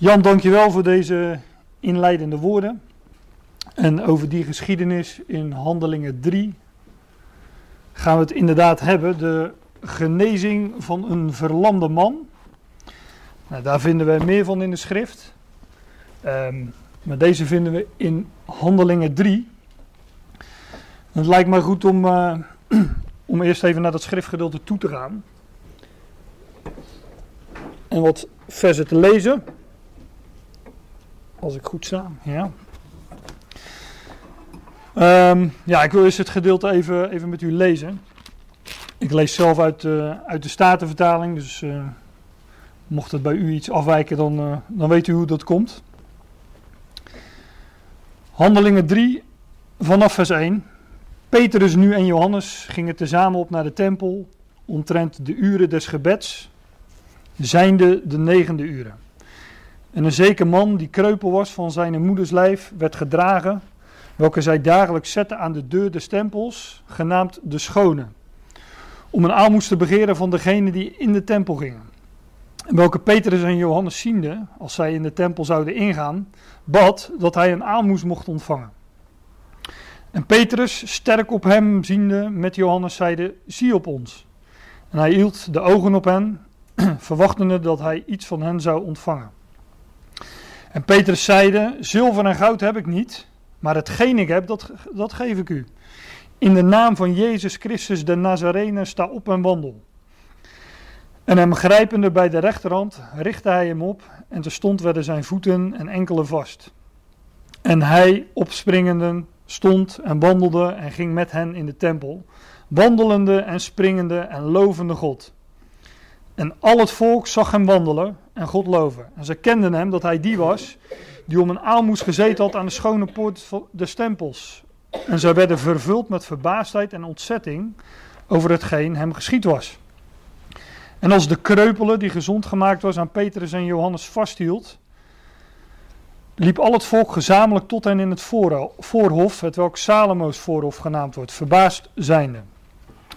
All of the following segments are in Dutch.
Jan, dankjewel voor deze inleidende woorden. En over die geschiedenis in Handelingen 3 gaan we het inderdaad hebben. De genezing van een verlamde man. Nou, daar vinden we meer van in de schrift. Ehm, maar deze vinden we in Handelingen 3. Het lijkt mij goed om, uh, om eerst even naar dat schriftgedeelte toe te gaan. En wat versen te lezen. Als ik goed sta, ja. Um, ja, ik wil eerst het gedeelte even, even met u lezen. Ik lees zelf uit, uh, uit de Statenvertaling, dus uh, mocht het bij u iets afwijken, dan, uh, dan weet u hoe dat komt. Handelingen 3, vanaf vers 1. Petrus nu en Johannes gingen tezamen op naar de tempel, omtrent de uren des gebeds, zijnde de negende uren. En een zeker man die kreupel was van zijn moeders lijf werd gedragen, welke zij dagelijks zetten aan de deur des tempels, genaamd de Schone, om een aalmoes te begeren van degene die in de tempel gingen. En welke Petrus en Johannes ziende, als zij in de tempel zouden ingaan, bad dat hij een aalmoes mocht ontvangen. En Petrus, sterk op hem ziende met Johannes, zeide, zie op ons. En hij hield de ogen op hen, verwachtende dat hij iets van hen zou ontvangen. En Petrus zeide, zilver en goud heb ik niet, maar hetgeen ik heb, dat, dat geef ik u. In de naam van Jezus Christus de Nazarene sta op en wandel. En hem grijpende bij de rechterhand richtte hij hem op en terstond werden zijn voeten en enkelen vast. En hij, opspringende, stond en wandelde en ging met hen in de tempel, wandelende en springende en lovende God. En al het volk zag hem wandelen en God loven. En ze kenden hem dat hij die was die om een aalmoes gezeten had aan de schone poort des tempels. En zij werden vervuld met verbaasdheid en ontzetting over hetgeen hem geschied was. En als de kreupele die gezond gemaakt was aan Petrus en Johannes vasthield, liep al het volk gezamenlijk tot hen in het voorhof, het welk Salomo's voorhof genaamd wordt, verbaasd zijnde.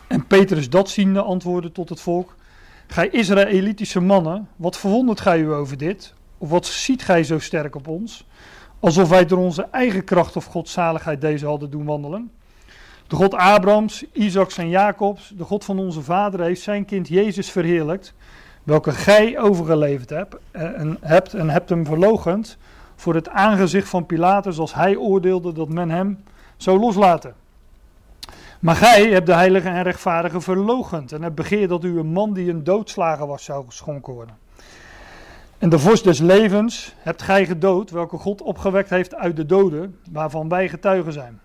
En Petrus dat ziende antwoordde tot het volk, Gij Israëlitische mannen, wat verwondert gij u over dit? Of wat ziet gij zo sterk op ons? Alsof wij door onze eigen kracht of godzaligheid deze hadden doen wandelen. De God Abrahams, Isaacs en Jacobs, de God van onze vader, heeft zijn kind Jezus verheerlijkt, welke gij overgeleverd hebt en hebt, en hebt hem verlogend voor het aangezicht van Pilatus als hij oordeelde dat men hem zou loslaten. Maar gij hebt de heilige en rechtvaardige verlogend en hebt begeerd dat u een man die een doodslager was zou geschonken worden. En de vorst des levens hebt gij gedood, welke God opgewekt heeft uit de doden, waarvan wij getuigen zijn.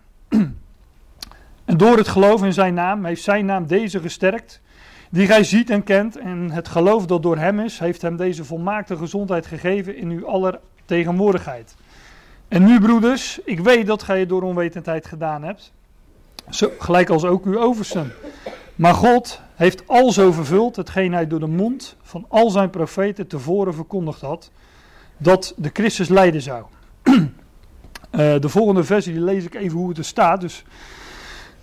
en door het geloof in zijn naam heeft zijn naam deze gesterkt, die gij ziet en kent. En het geloof dat door hem is, heeft hem deze volmaakte gezondheid gegeven in uw aller tegenwoordigheid. En nu, broeders, ik weet dat gij het door onwetendheid gedaan hebt, zo, gelijk als ook uw oversten. Maar God heeft al zo vervuld hetgeen hij door de mond van al zijn profeten tevoren verkondigd had, dat de Christus lijden zou. uh, de volgende versie die lees ik even hoe het er staat, dus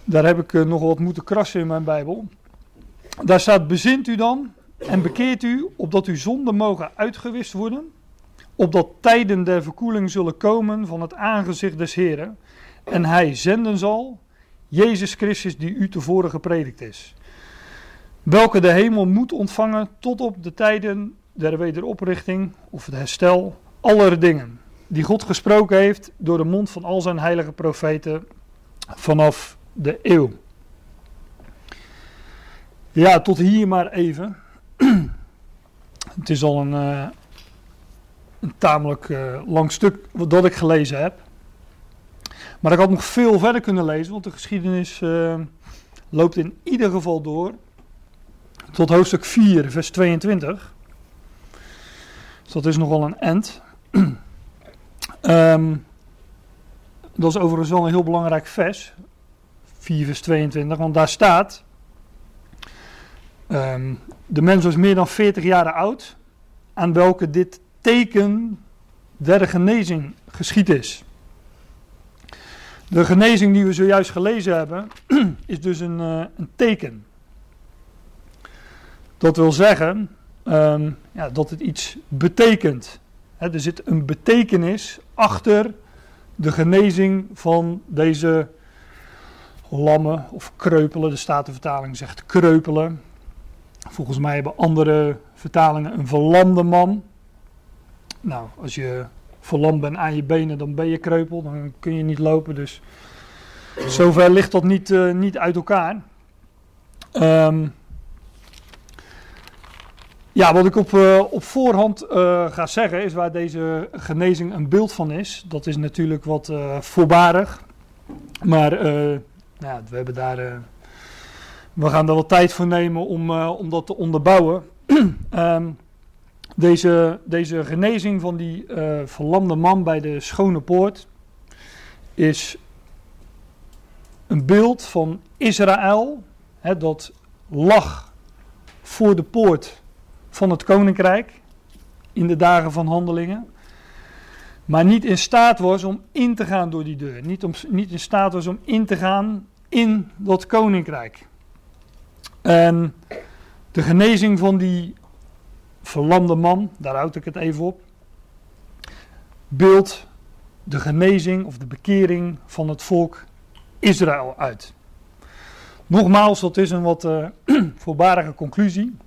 daar heb ik uh, nog wat moeten krassen in mijn Bijbel. Daar staat, bezint u dan en bekeert u, opdat uw zonden mogen uitgewist worden, opdat tijden der verkoeling zullen komen van het aangezicht des Heren, en hij zenden zal, Jezus Christus die u tevoren gepredikt is welke de hemel moet ontvangen tot op de tijden der wederoprichting of het herstel aller dingen, die God gesproken heeft door de mond van al zijn heilige profeten vanaf de eeuw. Ja, tot hier maar even. Het is al een, uh, een tamelijk uh, lang stuk dat ik gelezen heb. Maar ik had nog veel verder kunnen lezen, want de geschiedenis uh, loopt in ieder geval door tot hoofdstuk 4, vers 22. Dus dat is nogal een end. um, dat is overigens wel een heel belangrijk vers. 4 vers 22, want daar staat... Um, de mens was meer dan 40 jaar oud, aan welke dit teken der genezing geschied is. De genezing die we zojuist gelezen hebben, is dus een, uh, een teken. Dat wil zeggen um, ja, dat het iets betekent. er zit een betekenis achter de genezing van deze lammen of kreupelen. De Statenvertaling zegt kreupelen. Volgens mij hebben andere vertalingen een verlamde man. Nou, als je verlamd bent aan je benen, dan ben je kreupel. Dan kun je niet lopen. Dus zover ligt dat niet, uh, niet uit elkaar. Um, ja, wat ik op, uh, op voorhand uh, ga zeggen is waar deze genezing een beeld van is. Dat is natuurlijk wat voorbarig. Maar ja, we, hebben daar, we gaan daar wel tijd voor nemen om, om dat te onderbouwen. um, deze, deze genezing van die verlamde man bij de Schone Poort is een beeld van Israël. Hè, dat lag voor de poort van het koninkrijk in de dagen van handelingen. Maar niet in staat was om in te gaan door die deur. Niet, om, niet in staat was om in te gaan in dat koninkrijk. En de genezing van die verlamde man, daar houd ik het even op, beeldt de genezing of de bekering van het volk Israël uit. Nogmaals, dat is een wat uh, voorbarige conclusie.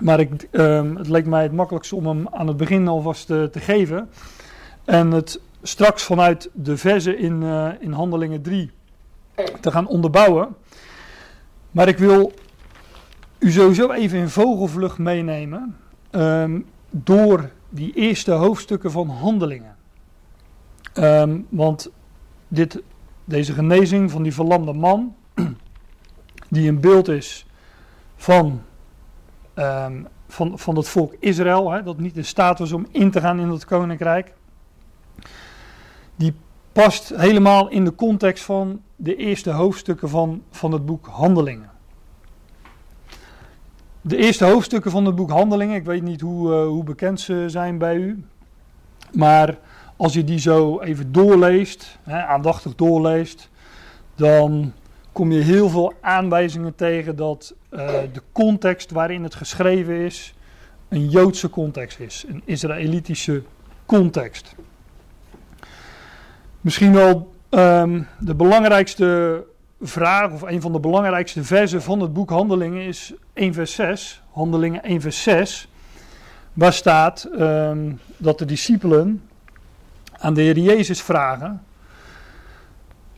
Maar ik, um, het leek mij het makkelijkste om hem aan het begin alvast te, te geven. En het straks vanuit de verzen in, uh, in Handelingen 3 te gaan onderbouwen. Maar ik wil u sowieso even in vogelvlucht meenemen um, door die eerste hoofdstukken van Handelingen. Um, want dit, deze genezing van die verlamde man, die een beeld is van um, van, van het volk Israël, hè, dat niet in staat was om in te gaan in dat koninkrijk, die past helemaal in de context van de eerste hoofdstukken van, van het boek Handelingen. De eerste hoofdstukken van het boek Handelingen, ik weet niet hoe, uh, hoe bekend ze zijn bij u, maar als je die zo even doorleest, hè, aandachtig doorleest, dan kom je heel veel aanwijzingen tegen dat uh, de context waarin het geschreven is een Joodse context is, een Israëlitische context. Misschien wel um, de belangrijkste vraag, of een van de belangrijkste versen van het boek Handelingen is 1 vers 6, Handelingen 1 vers 6, waar staat um, dat de discipelen aan de Heer Jezus vragen,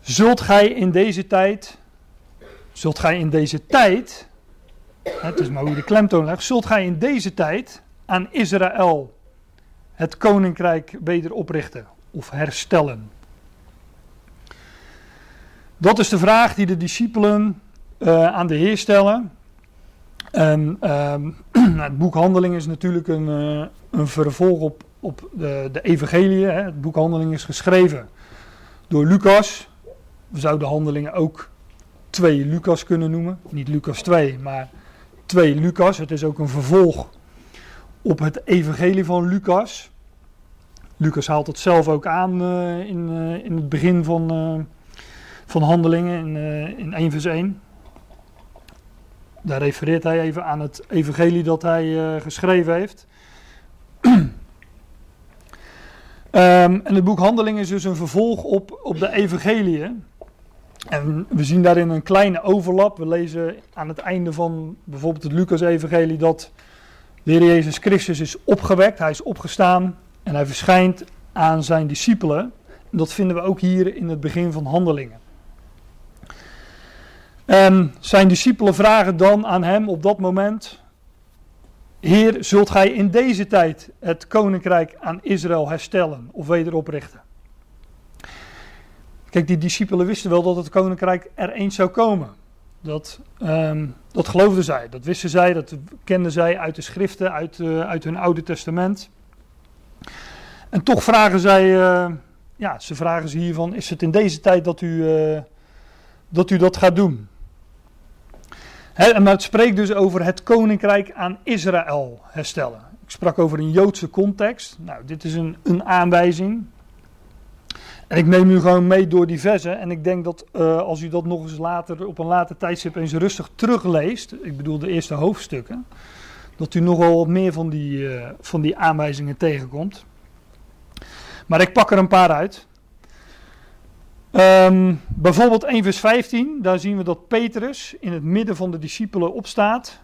zult gij in deze tijd Zult gij in deze tijd, het is maar hoe je de klemtoon legt, zult gij in deze tijd aan Israël het koninkrijk weder oprichten of herstellen? Dat is de vraag die de discipelen uh, aan de Heer stellen. Uh, het boek Handeling is natuurlijk een, uh, een vervolg op, op de, de evangelie. Het boek Handeling is geschreven door Lucas. We zouden handelingen ook 2 Lucas kunnen noemen. Niet Lucas 2, maar 2 Lucas. Het is ook een vervolg op het evangelie van Lucas. Lucas haalt het zelf ook aan uh, in, uh, in het begin van, van handelingen in, in 1 vers 1. Daar refereert hij even aan het evangelie dat hij geschreven heeft. um, en het boek Handelingen is dus een vervolg op, op de evangelieën. En we zien daarin een kleine overlap. We lezen aan het einde van bijvoorbeeld het Lucas-evangelie dat de Heer Jezus Christus is opgewekt, hij is opgestaan en hij verschijnt aan zijn discipelen. En dat vinden we ook hier in het begin van Handelingen. Zijn discipelen vragen dan aan hem op dat moment: Heer, zult gij in deze tijd het koninkrijk aan Israël herstellen of wederoprichten? Kijk, die discipelen wisten wel dat het koninkrijk er eens zou komen. Dat, um, dat geloofden zij, dat wisten zij, dat kenden zij uit de schriften, uit, uh, uit hun Oude Testament. En toch vragen zij, uh, ja, ze vragen ze hiervan, is het in deze tijd dat u, uh, dat, u dat gaat doen? He, maar het spreekt dus over het koninkrijk aan Israël herstellen. Ik sprak over een Joodse context. Nou, dit is een, een aanwijzing. En ik neem u gewoon mee door die versen. En ik denk dat uh, als u dat nog eens later, op een later tijdstip eens rustig terugleest. Ik bedoel de eerste hoofdstukken. Dat u nogal wat meer van die, uh, van die aanwijzingen tegenkomt. Maar ik pak er een paar uit. Ehm, bijvoorbeeld 1 vers 15, daar zien we dat Petrus in het midden van de discipelen opstaat.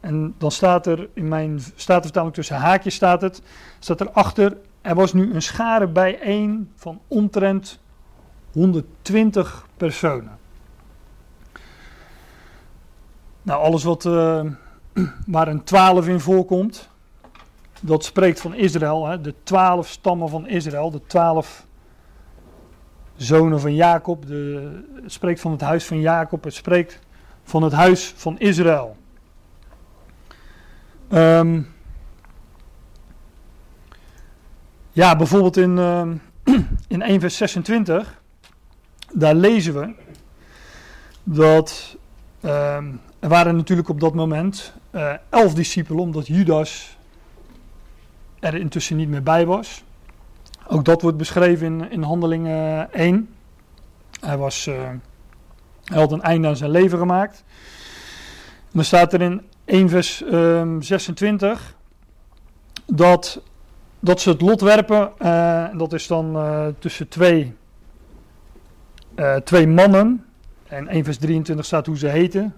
En dan staat er in mijn statenvertaling tussen haakjes staat het, staat er achter, er was nu een schare bijeen van omtrent 120 personen. Nou, alles wat, uh, waar een 12 in voorkomt, dat spreekt van Israël, hè, de 12 stammen van Israël, de 12 zonen van Jacob, de, het spreekt van het huis van Jacob, het spreekt van het huis van Israël. Um, ja, bijvoorbeeld in, uh, in 1 vers 26, daar lezen we dat uh, er waren natuurlijk op dat moment uh, elf discipelen, omdat Judas er intussen niet meer bij was. Ook dat wordt beschreven in, in Handelingen 1. Hij, was, uh, hij had een einde aan zijn leven gemaakt. Dan staat er in 1 vers uh, ehm, 26 dat, dat ze het lot werpen. Uh, dat is dan tussen twee, twee mannen. En 1 vers 23 staat hoe ze heten.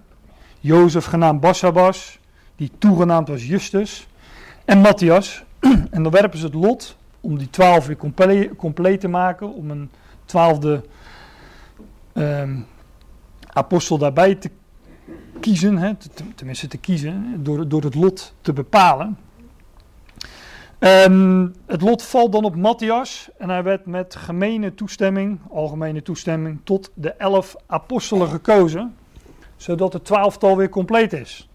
Jozef genaamd Bassabas, die toegenaamd was Justus. En Matthias. en dan werpen ze het lot om die twaalf weer compleet, te maken. Om een twaalfde um, apostel daarbij te kiezen, hè, tenminste te kiezen, door, door het lot te bepalen. Um, het lot valt dan op Matthias en hij werd met gemene toestemming, algemene toestemming, tot de elf apostelen gekozen, zodat het twaalftal weer compleet is.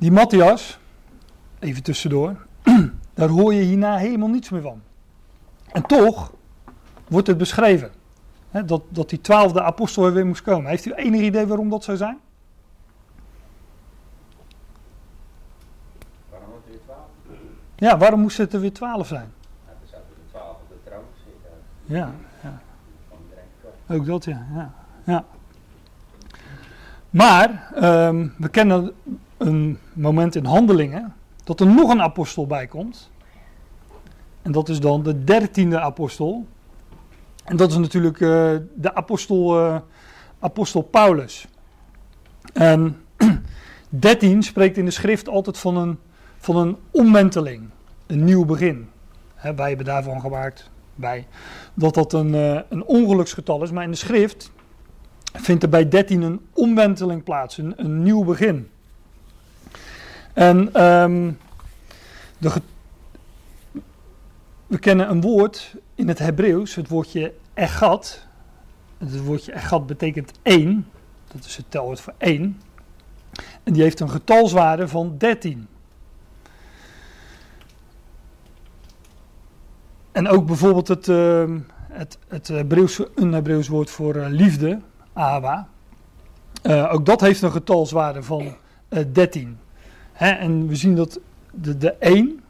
Die Matthias, even tussendoor, daar hoor je hierna helemaal niets meer van. En toch wordt het beschreven hè, dat, dat die twaalfde apostel weer moest komen. Heeft u enig idee waarom dat zou zijn? Waarom er weer twaalf? Ja, waarom moest het er weer twaalf zijn? Ja, er zaten er twaalf op de troon zitten. Ja, ja. Ook dat ja. ja, ja. Maar ehm, we kennen een moment in handelingen dat er nog een apostel bij komt. En dat is dan de dertiende apostel. En dat is natuurlijk uh, de apostel, uh, apostel Paulus. En 13 spreekt in de schrift altijd van een, van een omwenteling, een nieuw begin. He, wij hebben daarvan gemaakt bij dat dat een, uh, een ongeluksgetal is. Maar in de schrift vindt er bij 13 een omwenteling plaats, een, een nieuw begin. En um, de, we kennen een woord in het Hebreeuws, het woordje egat. Het woordje egat betekent één. Dat is het telwoord voor één. En die heeft een getalswaarde van 13. En ook bijvoorbeeld het, uh, het, het Hebreeuws, een Hebreeuws woord voor uh, liefde, awa. Uh, ook dat heeft een getalswaarde van 13. En we zien dat de, de 1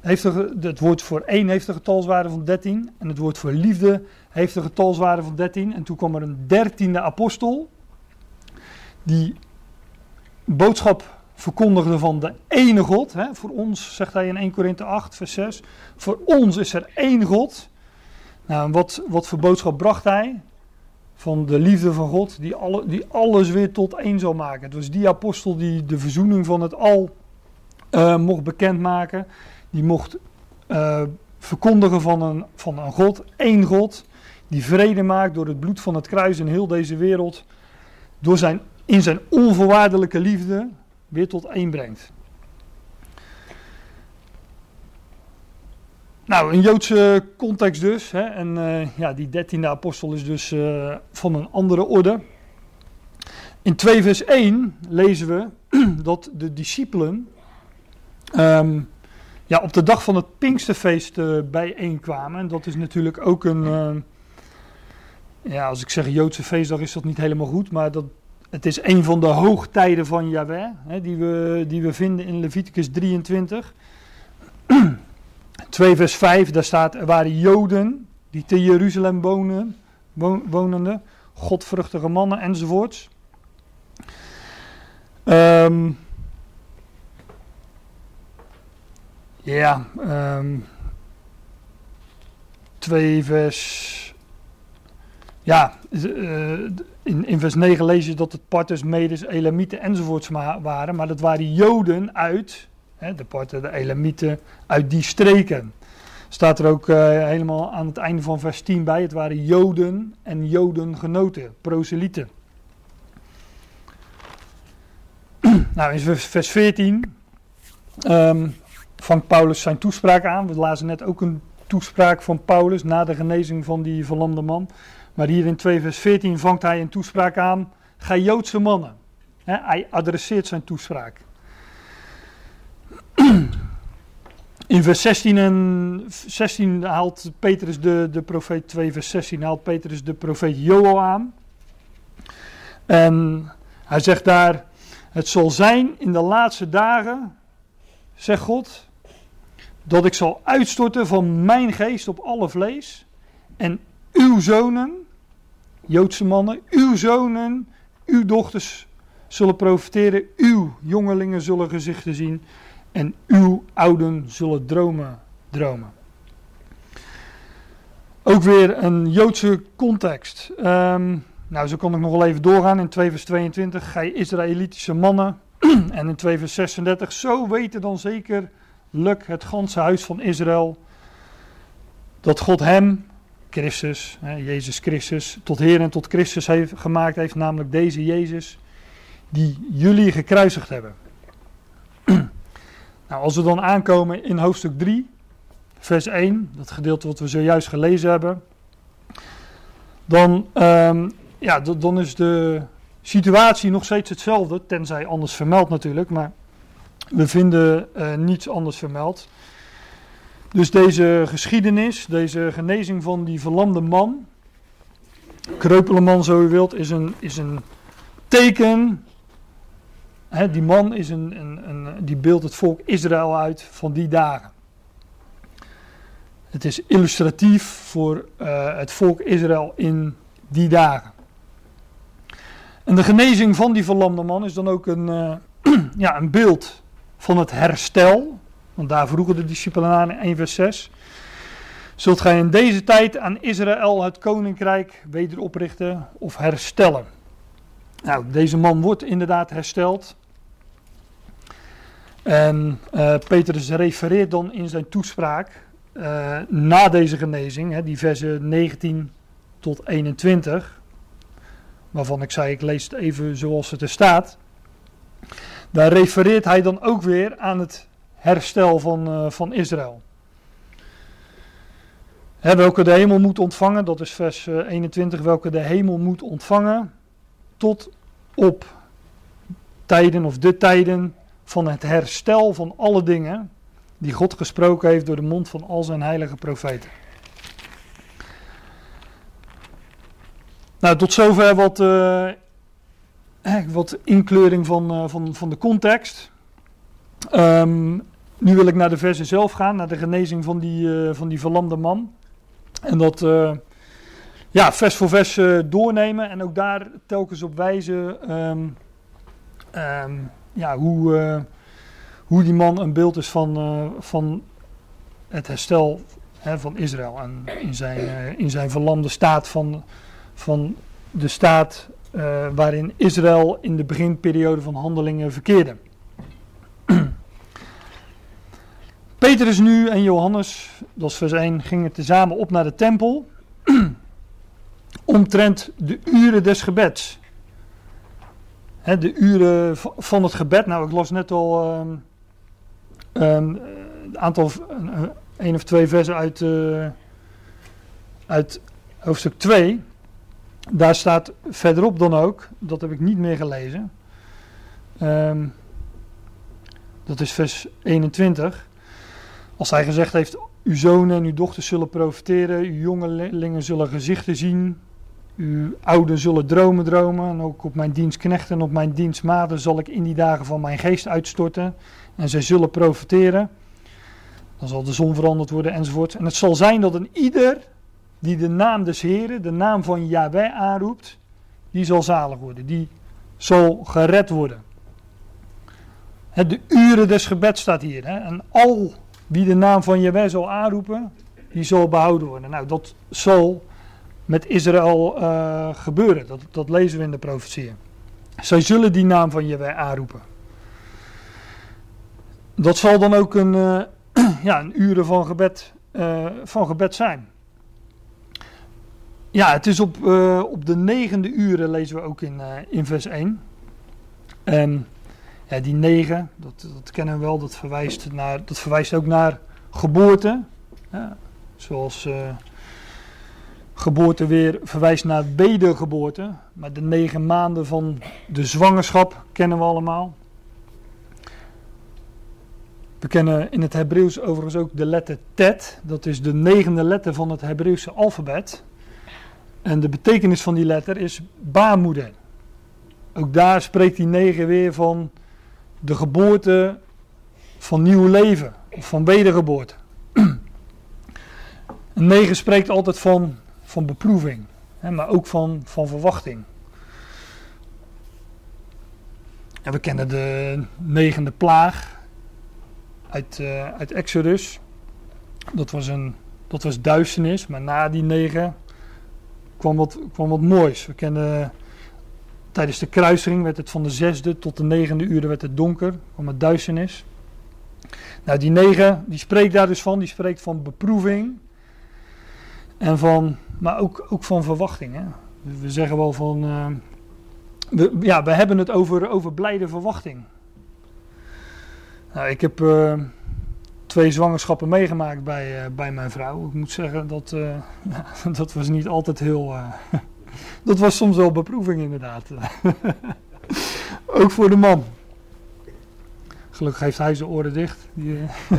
heeft er, het woord voor 1 heeft een getalswaarde van 13. En het woord voor liefde heeft een getalswaarde van 13. En toen kwam er een dertiende apostel. Die boodschap verkondigde van de ene God. Voor ons, zegt hij in 1 Korinthe 8, vers 6. Voor ons is er één God. Nou, wat, wat voor boodschap bracht hij? Van de liefde van God, die, alle, die alles weer tot één zal maken. Het was die apostel die de verzoening van het al uh, mocht bekendmaken. Die mocht uh, verkondigen van een, van een God, één God, die vrede maakt door het bloed van het kruis in heel deze wereld, door zijn, in zijn onvoorwaardelijke liefde weer tot één brengt. Nou, een Joodse context dus. Hè, en uh, ja, die dertiende apostel is dus uh, van een andere orde. In 2 vers 1 lezen we dat de discipelen um, ja, op de dag van het Pinksterfeest uh, bijeenkwamen. En dat is natuurlijk ook een, ja, als ik zeg Joodse feestdag is dat niet helemaal goed, maar dat, het is een van de hoogtijden van Yahweh, hè, die, we, die we vinden in Leviticus 23. 2 vers 5, daar staat, er waren Joden die te Jeruzalem wonen, wonenden, godvruchtige mannen enzovoorts. Ehm, ja, ehm 2 vers. Ja, eh, in, in vers 9 lees je dat het Parters, Medes, Elamieten enzovoorts waren. Maar dat waren Joden uit, de Parten, de Elamieten, uit die streken. Staat er ook eh, helemaal aan het einde van vers 10 bij. Het waren Joden en Jodengenoten, proselieten. nou, in vers- vers 14 ehm, vangt Paulus zijn toespraak aan. We lazen net ook een toespraak van Paulus na de genezing van die verlamde man. Maar hier in 2 vers 14 vangt hij een toespraak aan. Gij Joodse mannen. Hij adresseert zijn toespraak. In vers 16, en 16 haalt Petrus de, de profeet, 2 vers 16 haalt Petrus de profeet Joel aan. En hij zegt daar, het zal zijn in de laatste dagen, zegt God, dat ik zal uitstorten van mijn geest op alle vlees. En uw zonen, Joodse mannen, uw zonen, uw dochters zullen profiteren. Uw jongelingen zullen gezichten zien. En uw ouden zullen dromen dromen. Ook weer een Joodse context. Ehm, nou, zo kon ik nog wel even doorgaan. In 2 vers 22, gij Israëlitische mannen. en in 2 vers 36, zo weten dan zekerlijk het ganse huis van Israël. Dat God hem, Christus, hè, Jezus Christus, tot Heer en tot Christus heeft gemaakt heeft. Namelijk deze Jezus, die jullie gekruisigd hebben. Nou, als we dan aankomen in hoofdstuk 3, vers 1, dat gedeelte wat we zojuist gelezen hebben, dan, ehm, ja, dan is de situatie nog steeds hetzelfde, tenzij anders vermeld natuurlijk, maar we vinden eh, niets anders vermeld. Dus deze geschiedenis, deze genezing van die verlamde man, kreupele man zo u wilt, is een, is een teken Die man is een, een, een, die beeldt het volk Israël uit van die dagen. Het is illustratief voor uh, het volk Israël in die dagen. En de genezing van die verlamde man is dan ook een, uh, ja, een beeld van het herstel. Want daar vroegen de discipelen aan in 1 vers 6. Zult gij in deze tijd aan Israël het koninkrijk wederoprichten of herstellen? Nou, deze man wordt inderdaad hersteld. En uh, Petrus refereert dan in zijn toespraak uh, na deze genezing, hè, die versen 19 tot 21, waarvan ik zei, ik lees het even zoals het er staat. Daar refereert hij dan ook weer aan het herstel van, uh, van Israël. Welke de hemel moet ontvangen, dat is vers 21, welke de hemel moet ontvangen tot op tijden of de tijden van het herstel van alle dingen die God gesproken heeft door de mond van al zijn heilige profeten. Nou, tot zover wat, uh, wat inkleuring van, uh, van, van de context. Um, nu wil ik naar de versen zelf gaan, naar de genezing van die, uh, van die verlamde man. En dat ja, vers voor vers uh, doornemen en ook daar telkens op wijzen um, um, ja, hoe, uh, hoe die man een beeld is van, uh, van het herstel hè, van Israël en in zijn, in zijn verlamde staat van, van de staat waarin Israël in de beginperiode van handelingen verkeerde. Petrus nu en Johannes, dat is vers 1, gingen tezamen op naar de tempel omtrent de uren des gebeds. De uren van het gebed. Nou, ik las net al um, een aantal, een, of twee versen uit, uh, uit hoofdstuk 2. Daar staat verderop dan ook, dat heb ik niet meer gelezen. Um, dat is vers 21. Als hij gezegd heeft, uw zonen en uw dochters zullen profiteren, uw jongelingen zullen gezichten zien, uw ouden zullen dromen dromen, en ook op mijn dienstknechten en op mijn dienstmaden zal ik in die dagen van mijn geest uitstorten, en zij zullen profiteren. Dan zal de zon veranderd worden enzovoort. En het zal zijn dat een ieder die de naam des Heren, de naam van Yahweh aanroept, die zal zalig worden, die zal gered worden. De uren des gebeds staat hier. En al wie de naam van Jehovah zal aanroepen, die zal behouden worden. Nou, dat zal met Israël eh, gebeuren. Dat, dat lezen we in de profetieën. Zij zullen die naam van Jehovah aanroepen. Dat zal dan ook een, uh, ja, een uren van gebed, uh, van gebed zijn. Ja, het is op, op de negende uren lezen we ook in, in vers 1. En ja, die negen, dat, dat kennen we wel, dat verwijst, naar, dat verwijst ook naar geboorte. Zoals geboorte weer verwijst naar wedergeboorte. Maar de negen maanden van de zwangerschap kennen we allemaal. We kennen in het Hebreeuws overigens ook de letter tet. Dat is de negende letter van het Hebreeuwse alfabet. En de betekenis van die letter is baarmoeder. Ook daar spreekt die negen weer van de geboorte van nieuw leven. Of van wedergeboorte. Een negen spreekt altijd van, van beproeving. Hè, maar ook van, van verwachting. En we kennen de negende plaag uit, uh, uit Exodus. Dat was, een, dat was duisternis, maar na die negen kwam wat, kwam wat moois. We kennen tijdens de kruising werd het van de zesde tot de negende uur werd het donker, kwam het duisternis. Nou, die negen, die spreekt daar dus van, die spreekt van beproeving. En van, maar ook, ook van verwachting. Hè? We zeggen wel van, uh, we, ja, we hebben het over, over blijde verwachting. Nou, ik heb uh, twee zwangerschappen meegemaakt bij, uh, bij mijn vrouw. Ik moet zeggen, dat, dat was niet altijd heel. Dat was soms wel beproeving, inderdaad. Ook voor de man. Gelukkig heeft hij zijn oren dicht. Die,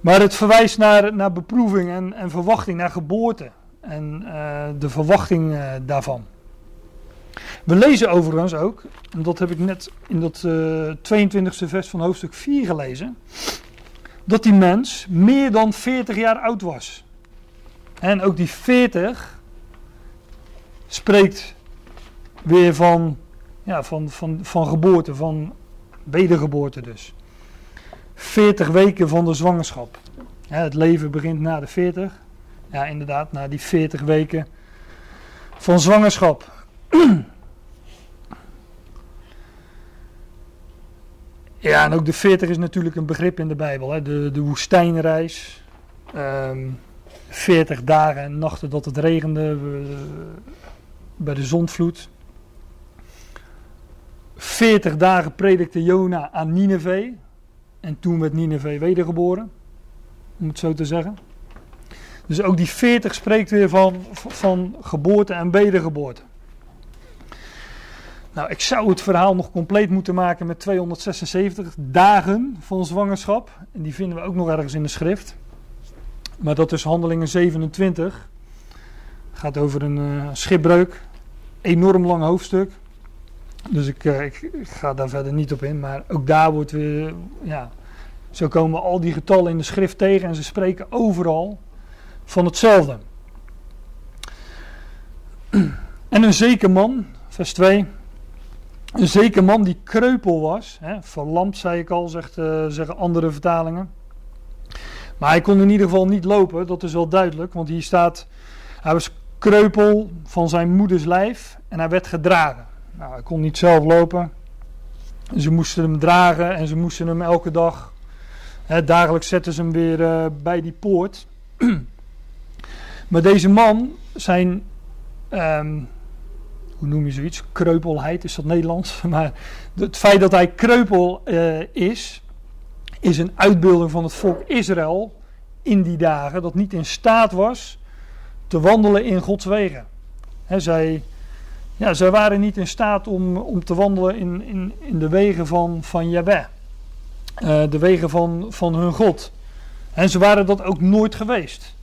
maar het verwijst naar, naar beproeving en, en verwachting, naar geboorte. En de verwachting daarvan. We lezen overigens ook, en dat heb ik net in dat uh, 22e vers van hoofdstuk 4 gelezen, dat die mens meer dan 40 jaar oud was. En ook die 40 spreekt weer van, ja, van, van, van geboorte, van wedergeboorte dus. 40 weken van de zwangerschap. Het leven begint na de 40. Ja, inderdaad, na die 40 weken van zwangerschap. Ja, en ook de 40 is natuurlijk een begrip in de Bijbel. Hè? De, de woestijnreis. Ehm, 40 dagen en nachten dat het regende uh, bij de zondvloed. 40 dagen predikte Jona aan Nineveh. En toen werd Nineveh wedergeboren. Om het zo te zeggen. Dus ook die 40 spreekt weer van, van geboorte en wedergeboorte. Nou, ik zou het verhaal nog compleet moeten maken met 276 dagen van zwangerschap. En die vinden we ook nog ergens in de schrift. Maar dat is Handelingen 27. Gaat over een uh, schipbreuk. Enorm lang hoofdstuk. Dus ik, uh, ik, ga daar verder niet op in. Maar ook daar wordt weer. Ja, zo komen al die getallen in de schrift tegen. En ze spreken overal van hetzelfde. En een zeker man, vers 2. Een zeker man die kreupel was, hè, verlamd zei ik al, zegt, zeggen andere vertalingen. Maar hij kon in ieder geval niet lopen, dat is wel duidelijk, want hier staat, hij was kreupel van zijn moeders lijf en hij werd gedragen. Nou, hij kon niet zelf lopen. Ze moesten hem dragen en ze moesten hem elke dag, hè, dagelijks zetten ze hem weer uh, bij die poort. maar deze man, zijn um, hoe noem je zoiets? Kreupelheid, is dat Nederlands? Maar het feit dat hij kreupel uh, is, is een uitbeelding van het volk Israël in die dagen, dat niet in staat was te wandelen in Gods wegen. Zij, ja, zij waren niet in staat om, om te wandelen in, in, in de wegen van, van Yahweh. Uh, de wegen van, van hun God. En ze waren dat ook nooit geweest.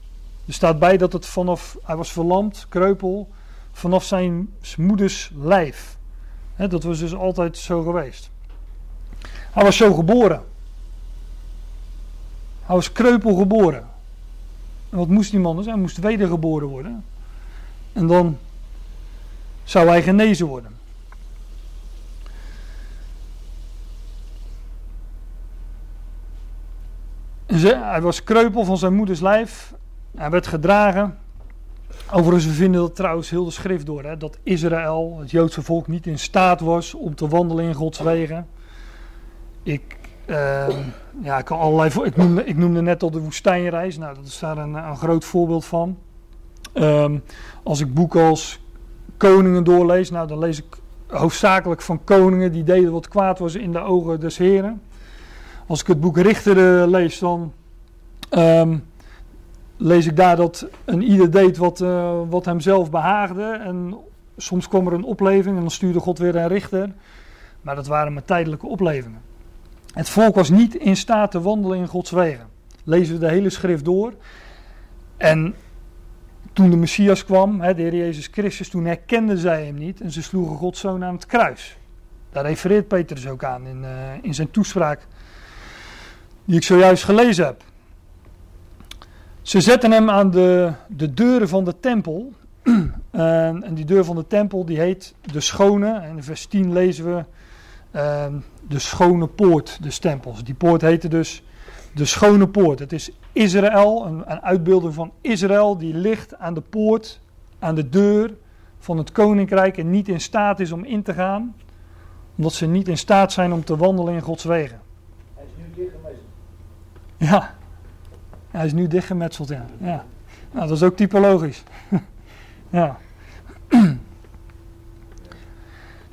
Er staat bij dat het vanaf, hij was verlamd, kreupel, vanaf zijn moeders lijf. dat was dus altijd zo geweest. Hij was zo geboren. Hij was kreupel geboren. En wat moest die man dus? Hij moest wedergeboren worden. En dan zou hij genezen worden. Hij was kreupel van zijn moeders lijf. Hij werd gedragen. Overigens, we vinden dat trouwens heel de schrift door. Hè, dat Israël, het Joodse volk, niet in staat was om te wandelen in Gods wegen. Ik uh, ja, ik, kan allerlei, ik, noemde, ik noemde net al de woestijnreis. Nou, dat is daar een, een groot voorbeeld van. Um, als ik boeken als Koningen doorlees, nou, dan lees ik hoofdzakelijk van koningen die deden wat kwaad was in de ogen des heren. Als ik het boek Richteren lees, dan um, lees ik daar dat een ieder deed wat, uh, wat hem zelf behaagde. En soms kwam er een opleving en dan stuurde God weer een richter. Maar dat waren maar tijdelijke oplevingen. Het volk was niet in staat te wandelen in Gods wegen. Lezen we de hele schrift door. En toen de Messias kwam, de Heer Jezus Christus, toen herkenden zij hem niet en ze sloegen Gods zoon aan het kruis. Daar refereert Petrus ook aan in, uh, in zijn toespraak die ik zojuist gelezen heb. Ze zetten hem aan de, de deuren van de tempel. en, die deur van de tempel die heet de schone. En in vers 10 lezen we uh, de schone poort des tempels. Die poort heette dus de schone poort. Het is Israël, een, een uitbeelding van Israël die ligt aan de poort, aan de deur van het koninkrijk en niet in staat is om in te gaan, omdat ze niet in staat zijn om te wandelen in Gods wegen. Hij is nu dichtgemetseld. Ja, hij is nu dichtgemetseld, ja. ja. Nou, dat is ook typologisch. ja.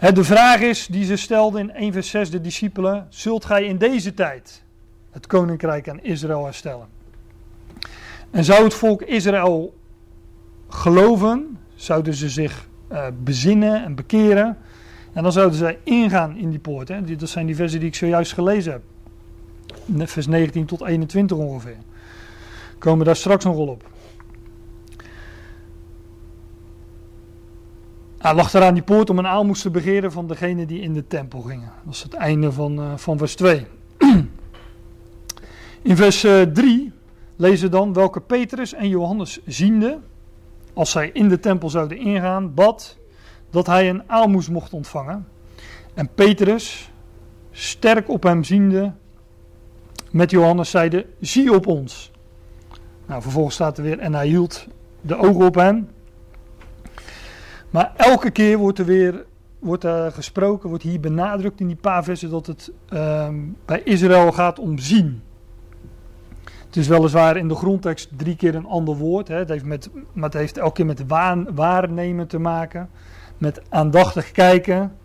De vraag is die ze stelden in 1 vers 6 de discipelen: Zult gij in deze tijd het koninkrijk aan Israël herstellen? En zou het volk Israël geloven, zouden ze zich uh, bezinnen en bekeren. En dan zouden zij ingaan in die poort. Hè? Dat zijn die versen die ik zojuist gelezen heb. Vers 19 tot 21 ongeveer. Komen daar straks nog op. Hij lag daar aan die poort om een aalmoes te begeren van degene die in de tempel gingen. Dat is het einde van, uh, van vers 2. In vers uh, 3 lezen we dan welke Petrus en Johannes ziende, als zij in de tempel zouden ingaan, bad dat hij een aalmoes mocht ontvangen. En Petrus, sterk op hem ziende, met Johannes zeide, zie op ons. Nou, vervolgens staat er weer, en hij hield de ogen op hen. Maar elke keer wordt er weer wordt er gesproken, wordt hier benadrukt in die paar versen dat het um, bij Israël gaat om zien. Het is weliswaar in de grondtekst drie keer een ander woord. Hè. Het heeft met, maar het heeft elke keer met waarnemen te maken. Met aandachtig kijken.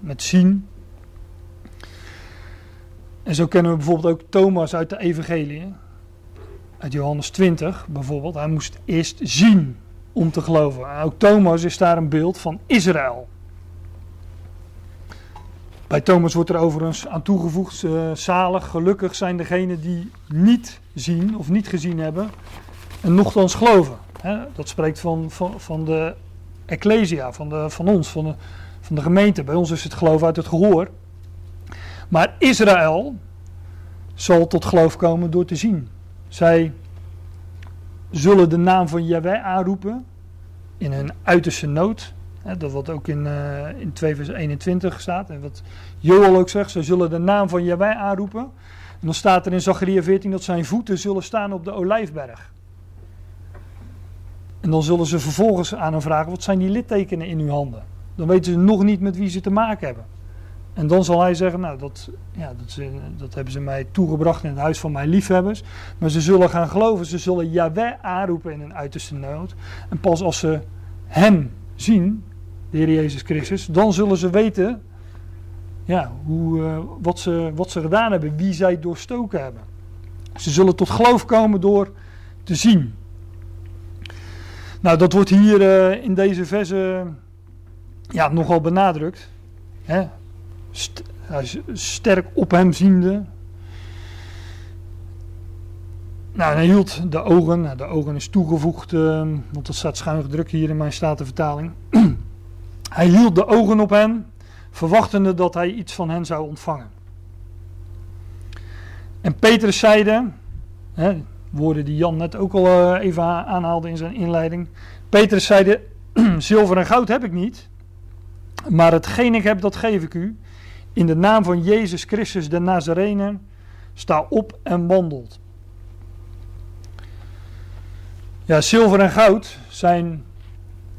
Met zien. En zo kennen we bijvoorbeeld ook Thomas uit de Evangelie. Uit Johannes 20 bijvoorbeeld. Hij moest eerst zien om te geloven. En ook Thomas is daar een beeld van Israël. Bij Thomas wordt er overigens aan toegevoegd: uh, zalig, gelukkig zijn degenen die niet zien of niet gezien hebben en nogthans geloven. Hè? Dat spreekt van, van, van de Ecclesia, van, de, van ons, van de, van de gemeente. Bij ons is het geloof uit het gehoor. Maar Israël zal tot geloof komen door te zien. Zij zullen de naam van Yahweh aanroepen in hun uiterste nood. Dat wat ook in, uh, in 2 vers 21 staat. En wat Joel ook zegt. Ze zullen de naam van Jawij aanroepen. En dan staat er in Zacharia 14 dat zijn voeten zullen staan op de olijfberg. En dan zullen ze vervolgens aan hem vragen: wat zijn die littekenen in uw handen? Dan weten ze nog niet met wie ze te maken hebben. En dan zal hij zeggen: Nou, dat, ja, dat, dat hebben ze mij toegebracht in het huis van mijn liefhebbers. Maar ze zullen gaan geloven. Ze zullen Jawij aanroepen in hun uiterste nood. En pas als ze hem zien, de Heer Jezus Christus, dan zullen ze weten ja, hoe, uh, wat, ze, wat ze gedaan hebben, wie zij doorstoken hebben. Ze zullen tot geloof komen door te zien. Nou, dat wordt hier uh, in deze verse ja, nogal benadrukt. Hè? St sterk op hem ziende. Nou, hij hield de ogen. Nou, de ogen is toegevoegd, uh, want dat staat schuin gedrukt hier in mijn statenvertaling. Hij hield de ogen op hen, verwachtende dat hij iets van hen zou ontvangen. En Petrus zeide, hè, woorden die Jan net ook al uh, even aanhaalde in zijn inleiding. Petrus zeide, zilver en goud heb ik niet, maar hetgeen ik heb, dat geef ik u. In de naam van Jezus Christus de Nazarene, sta op en wandelt. Ja, zilver en goud zijn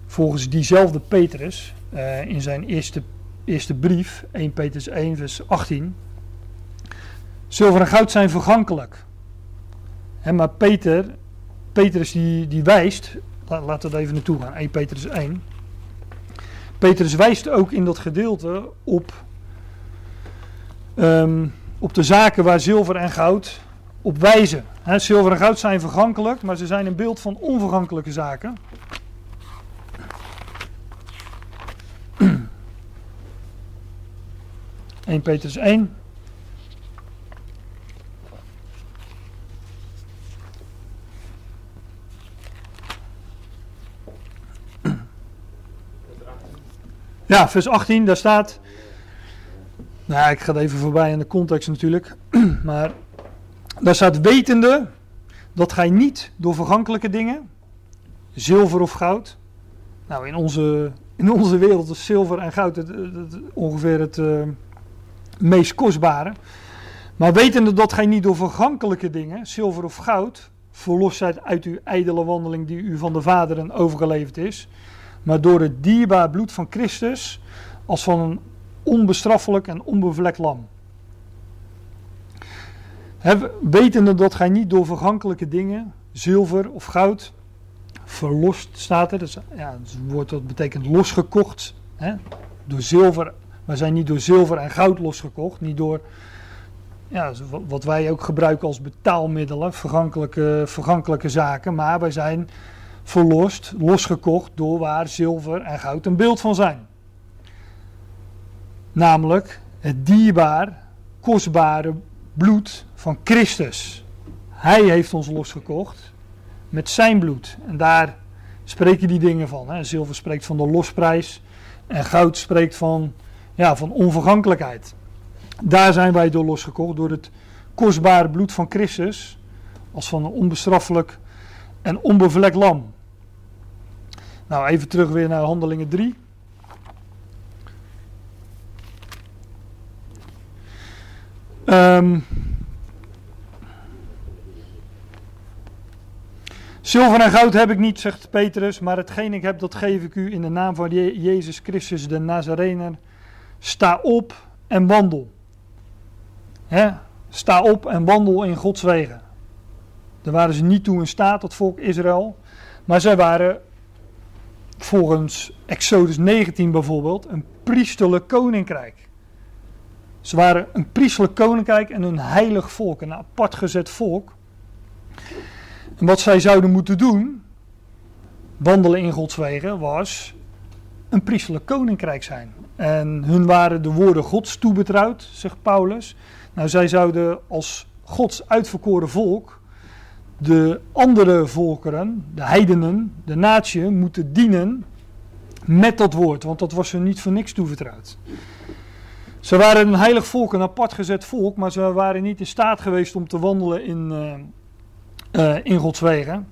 volgens diezelfde Petrus eh, in zijn eerste, eerste brief, 1 Petrus 1, vers 18. Zilver en goud zijn vergankelijk. Maar Peter, Petrus die, die wijst, la- laten we er even naartoe gaan, 1 Petrus 1. Petrus wijst ook in dat gedeelte op, ehm, op de zaken waar zilver en goud op wijzen. Zilver en goud zijn vergankelijk, maar ze zijn een beeld van onvergankelijke zaken. (1 Petrus 1). Ja, vers 18, daar staat. Nou, ik ga er even voorbij aan de context natuurlijk. Maar daar staat: Wetende dat gij niet door vergankelijke dingen, zilver of goud. Nou, in onze, in onze wereld is zilver en goud het, het- het- ongeveer het eh, meest kostbare. Maar wetende dat gij niet door vergankelijke dingen, zilver of goud, verlost zijt uit uw ijdele wandeling die u van de vaderen overgeleverd is maar door het dierbaar bloed van Christus als van een onbestraffelijk en onbevlekt lam. Hè, wetende dat gij niet door vergankelijke dingen, zilver of goud, verlost staat er. Dus, ja, dat betekent losgekocht. Hè, door zilver, wij zijn niet door zilver en goud losgekocht, niet door ja, wat wij ook gebruiken als betaalmiddelen, vergankelijke, vergankelijke zaken, maar wij zijn verlost, losgekocht door waar zilver en goud een beeld van zijn. Namelijk het dierbaar, kostbare bloed van Christus. Hij heeft ons losgekocht met zijn bloed. En daar spreken die dingen van. Hè. Zilver spreekt van de losprijs en goud spreekt van, ja, van onvergankelijkheid. Daar zijn wij door losgekocht, door het kostbare bloed van Christus, als van een onbestraffelijk en onbevlekt lam. Nou, even terug weer naar Handelingen 3. Ehm Zilver en goud heb ik niet, zegt Petrus, maar hetgeen ik heb, dat geef ik u in de naam van Je- Jezus Christus de Nazarener. Sta op en wandel. Sta op en wandel in Gods wegen. Daar waren ze niet toe in staat, het volk Israël. Maar zij waren volgens Exodus 19 bijvoorbeeld een priesterlijk koninkrijk. Ze waren een priesterlijk koninkrijk en een heilig volk, een apart gezet volk. En wat zij zouden moeten doen, wandelen in Gods wegen, was een priesterlijk koninkrijk zijn. En hun waren de woorden Gods toebetrouwd, zegt Paulus. Nou, zij zouden als Gods uitverkoren volk de andere volkeren, de heidenen, de natie, moeten dienen met dat woord, want dat was hun niet voor niks toevertrouwd. Ze waren een heilig volk, een apart gezet volk, maar ze waren niet in staat geweest om te wandelen in, eh, eh, in Gods wegen.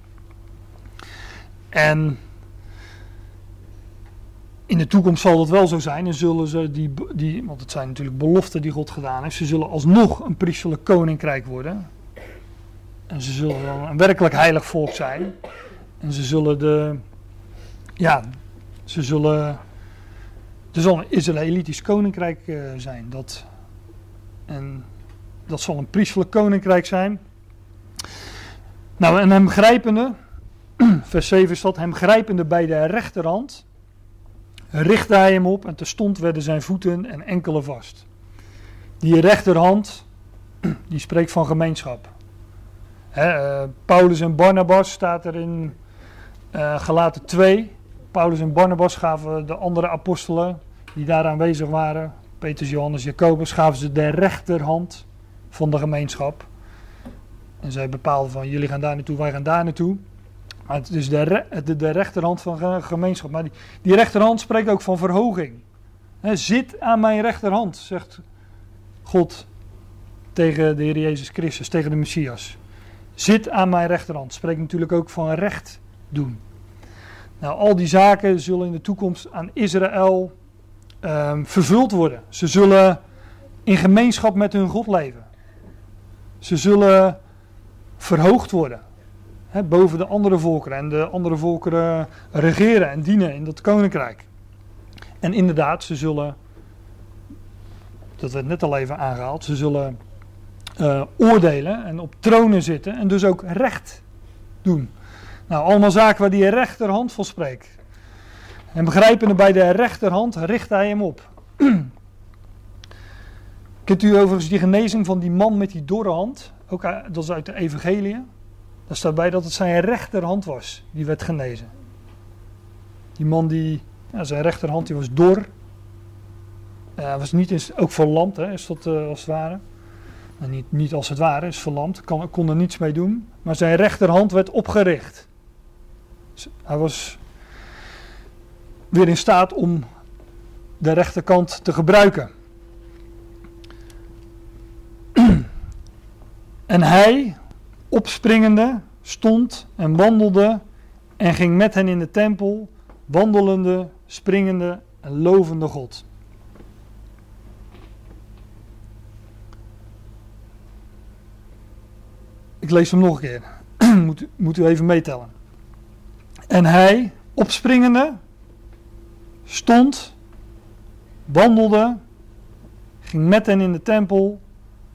En in de toekomst zal dat wel zo zijn en zullen ze die, die, want het zijn natuurlijk beloften die God gedaan heeft, ze zullen alsnog een priesterlijk koninkrijk worden. En ze zullen dan een werkelijk heilig volk zijn. En ze zullen de, ja, ze zullen, er zal een Israëlitisch koninkrijk eh, zijn. Dat, en dat zal een priestelijk koninkrijk zijn. Nou, en hem grijpende, vers 7 is dat, hem grijpende bij de rechterhand, richtte hij hem op en terstond werden zijn voeten en enkelen vast. Die rechterhand, die spreekt van gemeenschap. Eh, Paulus en Barnabas staat er in uh, Galaten 2. Paulus en Barnabas gaven de andere apostelen die daar aanwezig waren, Petrus, Johannes, Jacobus, gaven ze de rechterhand van de gemeenschap. En zij bepaalden van jullie gaan daar naartoe, wij gaan daar naartoe. Maar het is de, de, rechterhand van de gemeenschap. Maar die, die rechterhand spreekt ook van verhoging. Zit aan mijn rechterhand, zegt God tegen de Heer Jezus Christus, tegen de Messias. Zit aan mijn rechterhand. Spreekt natuurlijk ook van recht doen. Nou, al die zaken zullen in de toekomst aan Israël um, vervuld worden. Ze zullen in gemeenschap met hun God leven. Ze zullen verhoogd worden. hè, boven de andere volkeren. En de andere volkeren regeren en dienen in dat koninkrijk. En inderdaad, ze zullen, dat werd net al even aangehaald, ze zullen eh, oordelen en op tronen zitten en dus ook recht doen. Nou, allemaal zaken waar die rechterhand van spreekt. En begrijpende bij de rechterhand richt hij hem op. Kent u overigens die genezing van die man met die dorre hand? Ook, uit- dat is uit de evangelie. Daar staat bij dat het zijn rechterhand was, die werd genezen. Die man die, zijn rechterhand die was dor. Eh, Hij was niet eens, ook verlamd, hè, is dat eh, als het ware. Nou, niet, niet als het ware, is verlamd, kan, kon er niets mee doen. Maar zijn rechterhand werd opgericht. Hij was weer in staat om de rechterkant te gebruiken. En hij, opspringende, stond en wandelde en ging met hen in de tempel, wandelende, springende en lovende God. Ik lees hem nog een keer. moet u even meetellen. En hij, opspringende, stond, wandelde, ging met hen in de tempel,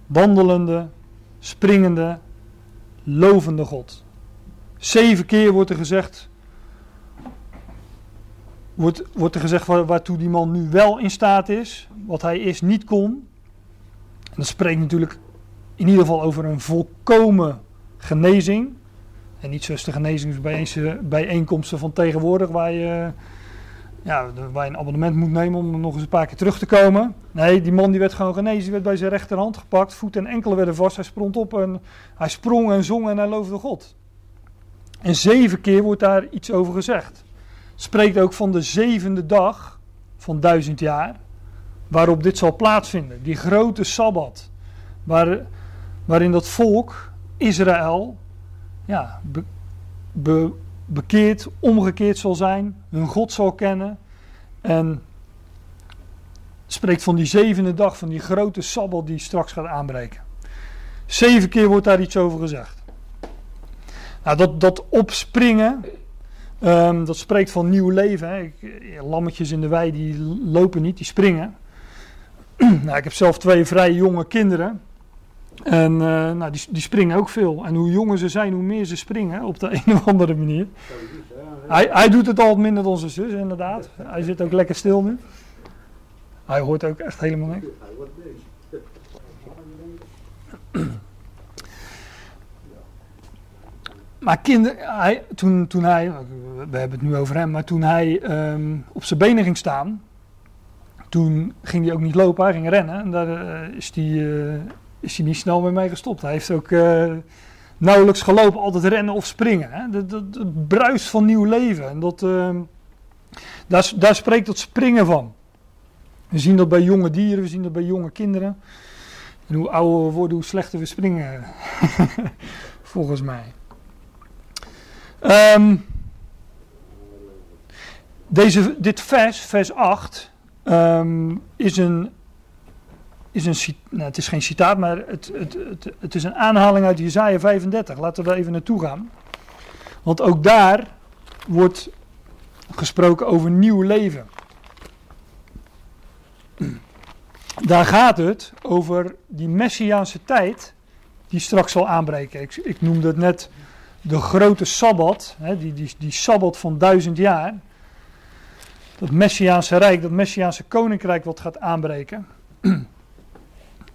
wandelende, springende, lovende God. Zeven keer wordt er gezegd, wordt, wordt er gezegd waar- waartoe die man nu wel in staat is, wat hij eerst niet kon. En dat spreekt natuurlijk in ieder geval over een volkomen genezing. En niet zoals de genezingsbijeenkomsten van tegenwoordig, waar je, ja, waar je een abonnement moet nemen om nog eens een paar keer terug te komen. Nee, die man die werd gewoon genezen, die werd bij zijn rechterhand gepakt, voet en enkelen werden vast, hij sprong op en hij sprong en zong en hij loofde God. En zeven keer wordt daar iets over gezegd. Spreekt ook van de zevende dag van duizend jaar, waarop dit zal plaatsvinden. Die grote Sabbat, waar, waarin dat volk, Israël, ja, be- be- bekeerd, omgekeerd zal zijn, hun God zal kennen. En spreekt van die zevende dag, van die grote Sabbat die straks gaat aanbreken. Zeven keer wordt daar iets over gezegd. Nou, dat, dat opspringen, ehm, dat spreekt van nieuw leven. Hè. Eh, lammetjes in de wei die lopen niet, die springen. nou, ik heb zelf twee vrij jonge kinderen. En eh, nou, die, die springen ook veel. En hoe jonger ze zijn, hoe meer ze springen op de een of andere manier. Hij, hij doet het al minder dan zijn zus, inderdaad. Hij zit ook lekker stil nu. Hij hoort ook echt helemaal niks. Maar kinder, hij, toen, toen hij, we hebben het nu over hem, maar toen hij ehm, op zijn benen ging staan, toen ging hij ook niet lopen, hij ging rennen. En daar eh, is hij eh, is hij niet snel mee mee gestopt. Hij heeft ook eh, nauwelijks gelopen, altijd rennen of springen. Hè? Dat, dat, bruist van nieuw leven. En dat, ehm, daar spreekt dat springen van. We zien dat bij jonge dieren, we zien dat bij jonge kinderen. En hoe ouder we worden, hoe slechter we springen. Volgens mij. Ehm, deze, dit vers, vers 8, ehm, is een, is een nou, het is geen citaat, maar het, het, het, het is een aanhaling uit Jesaja 35. Laten we even naartoe gaan. Want ook daar wordt gesproken over nieuw leven. Daar gaat het over die messiaanse tijd die straks zal aanbreken. Ik, ik noemde het net de grote Sabbat, hè, die, die, die Sabbat van duizend jaar. Dat Messiaanse Rijk, dat Messiaanse Koninkrijk wat gaat aanbreken.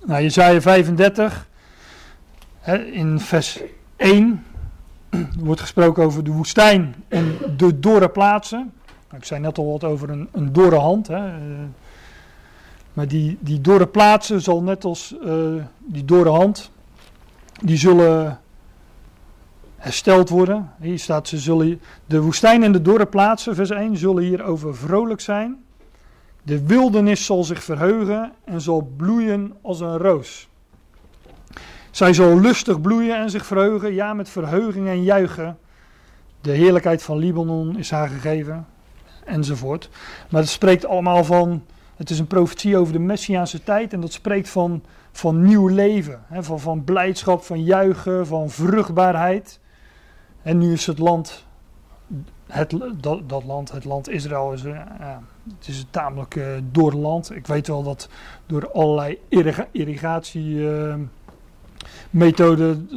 Nou, Jezaja 35, hè, in vers 1 wordt gesproken over de woestijn en de dorre plaatsen. Nou, ik zei net al wat over een, een dorre hand. Hè. eh, maar die, die dorre plaatsen zal net als eh, die dorre hand, die zullen hersteld worden. Hier staat, ze zullen, de woestijn en de dorre plaatsen, vers 1, zullen hierover vrolijk zijn. De wildernis zal zich verheugen en zal bloeien als een roos. Zij zal lustig bloeien en zich verheugen, ja, met verheuging en juichen. De heerlijkheid van Libanon is haar gegeven, enzovoort. Maar het spreekt allemaal van, het is een profetie over de Messiaanse tijd en dat spreekt van, van nieuw leven. Hè, van, van blijdschap, van juichen, van vruchtbaarheid. En nu is het land, het, dat, dat land, het land Israël, is, eh, het is tamelijk uh, door land. Ik weet wel dat door allerlei irriga irrigatiemethoden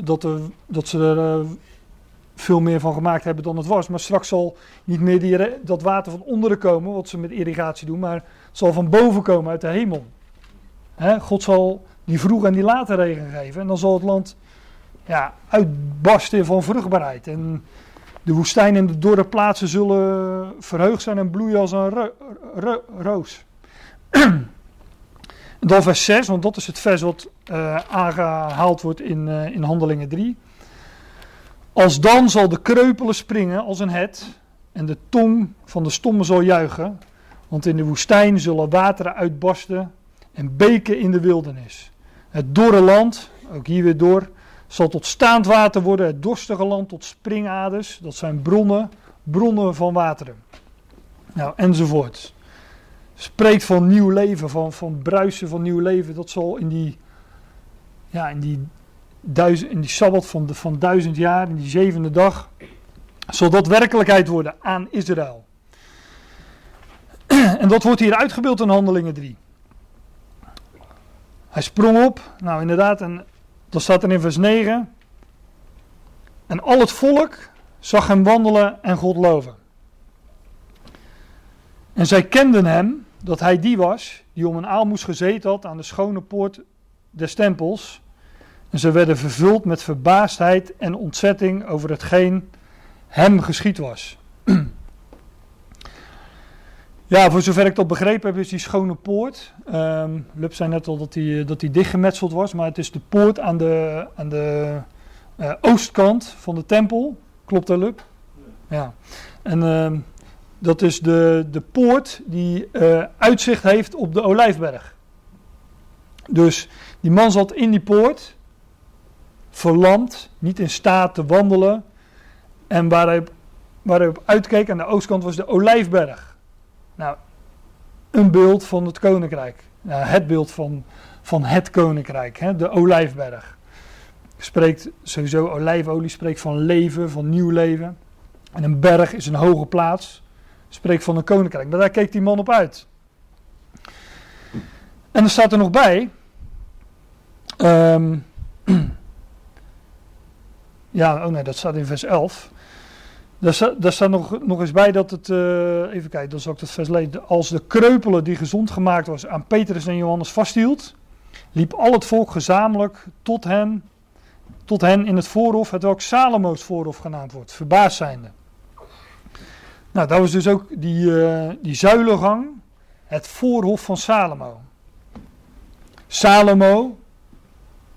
dat, er, dat ze er uh, veel meer van gemaakt hebben dan het was. Maar straks zal niet meer die, dat water van onderen komen, wat ze met irrigatie doen, maar het zal van boven komen uit de hemel. Hè? God zal die vroeg en die later regen geven. En dan zal het land ja, uitbarsten van vruchtbaarheid. En de woestijn en de dorre plaatsen zullen verheugd zijn en bloeien als een ro ro roos. dan vers 6, want dat is het vers wat uh, aangehaald wordt in, uh, in Handelingen 3. Als dan zal de kreupelen springen als een het en de tong van de stomme zal juichen. Want in de woestijn zullen wateren uitbarsten en beken in de wildernis. Het dorre land, ook hier weer door, zal tot staand water worden. Het dorstige land tot springaders. Dat zijn bronnen, bronnen van wateren. Nou, enzovoort. Spreekt van nieuw leven, van, van bruisen van nieuw leven. Dat zal in die, ja, in die, duizend, in die sabbat van, de, van duizend jaar, in die zevende dag, zal dat werkelijkheid worden aan Israël. En dat wordt hier uitgebeeld in Handelingen 3. Hij sprong op, nou inderdaad, en dat staat er in vers 9. En al het volk zag hem wandelen en God loven. En zij kenden hem, dat hij die was, die om een aalmoes gezeten had aan de schone poort des tempels. En ze werden vervuld met verbaasdheid en ontzetting over hetgeen hem geschied was. Ja, voor zover ik dat begrepen heb, is die schone poort. Um, Lub zei net al dat die, dat die dichtgemetseld was, maar het is de poort aan de, aan de uh, oostkant van de tempel. Klopt dat, Lub? Ja. En uh, dat is de, de poort die uh, uitzicht heeft op de Olijfberg. Dus die man zat in die poort, verlamd, niet in staat te wandelen. En waar hij, waar hij op uitkeek aan de oostkant was de Olijfberg. Nou, een beeld van het koninkrijk. Nou, het beeld van, van het koninkrijk, hè, de olijfberg. Spreekt sowieso, olijfolie spreekt van leven, van nieuw leven. En een berg is een hoge plaats. Spreekt van een koninkrijk. Maar daar keek die man op uit. En er staat er nog bij. Um, ja, oh nee, dat staat in vers 11. Daar, staat nog, nog eens bij dat het, uh, even kijken, dan zal ik dat vers lezen. Als de kreupelen die gezond gemaakt was aan Petrus en Johannes vasthield, liep al het volk gezamenlijk tot hen, tot hen in het voorhof, het welk Salomo's voorhof genaamd wordt, verbaasd zijnde. Nou, dat was dus ook die, uh, die zuilengang, het voorhof van Salomo. Salomo,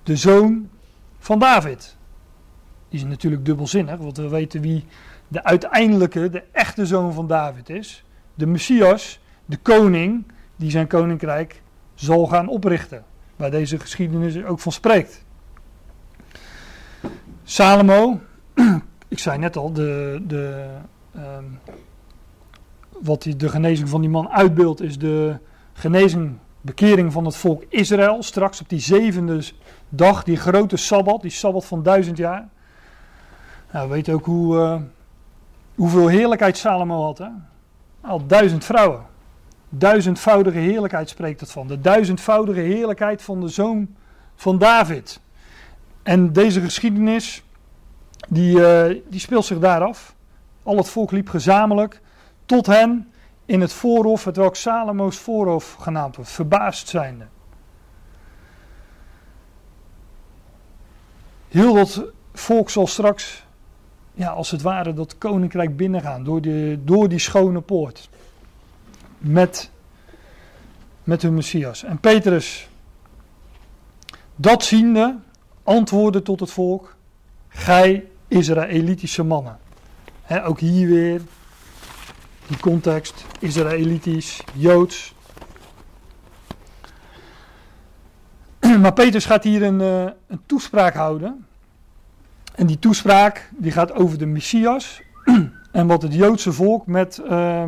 de zoon van David. Die is natuurlijk dubbelzinnig, want we weten wie de uiteindelijke, de echte zoon van David is. De Messias, de koning, die zijn koninkrijk zal gaan oprichten. Waar deze geschiedenis ook van spreekt. Salomo, ik zei net al, de, de, um, wat die, de genezing van die man uitbeeldt, is de genezing, bekering van het volk Israël. Straks op die zevende dag, die grote sabbat, die sabbat van duizend jaar. Nou, we weten ook hoe, uh, hoeveel heerlijkheid Salomo had. Hè? Al duizend vrouwen. Duizendvoudige heerlijkheid spreekt het van. De duizendvoudige heerlijkheid van de zoon van David. En deze geschiedenis, die, uh, die speelt zich daar af. Al het volk liep gezamenlijk tot hen in het voorhof, het welk Salomo's voorhof genaamd wordt, verbaasd zijnde. Heel dat volk zal straks ja, als het ware dat koninkrijk binnengaan door, de, door die schone poort. Met, met hun Messias. En Petrus, dat ziende, antwoordde tot het volk: Gij Israëlitische mannen. ook hier weer die context: Israëlitisch, Joods. Maar Petrus gaat hier een, uh, een toespraak houden en die toespraak die gaat over de Messias en wat het Joodse volk met, uh,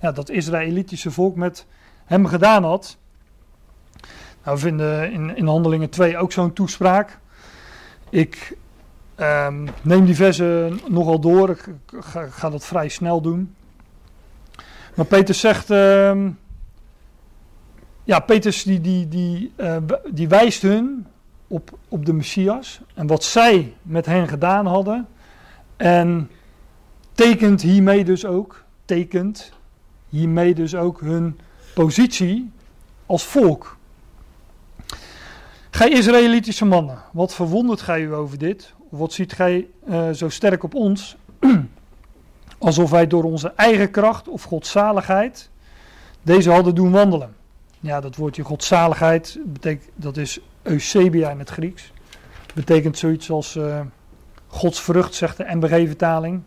ja, dat Israëlitische volk met hem gedaan had. Nou, we vinden in, in Handelingen 2 ook zo'n toespraak. Ik Ehm, neem die versen nogal door. Ik ga, dat vrij snel doen. Maar Petrus zegt. ehm, ja, Petrus die, die, die, eh, die wijst hun op, op de Messias. En wat zij met hen gedaan hadden. En tekent hiermee dus ook. Tekent hiermee dus ook hun positie als volk. Gij Israëlitische mannen, wat verwondert gij u over dit? Wat ziet gij eh, zo sterk op ons? Alsof wij door onze eigen kracht of godzaligheid deze hadden doen wandelen. Ja, dat woordje godzaligheid, betekent, dat is eusebia in het Grieks. Betekent zoiets als eh Gods vrucht, zegt de NBG-vertaling.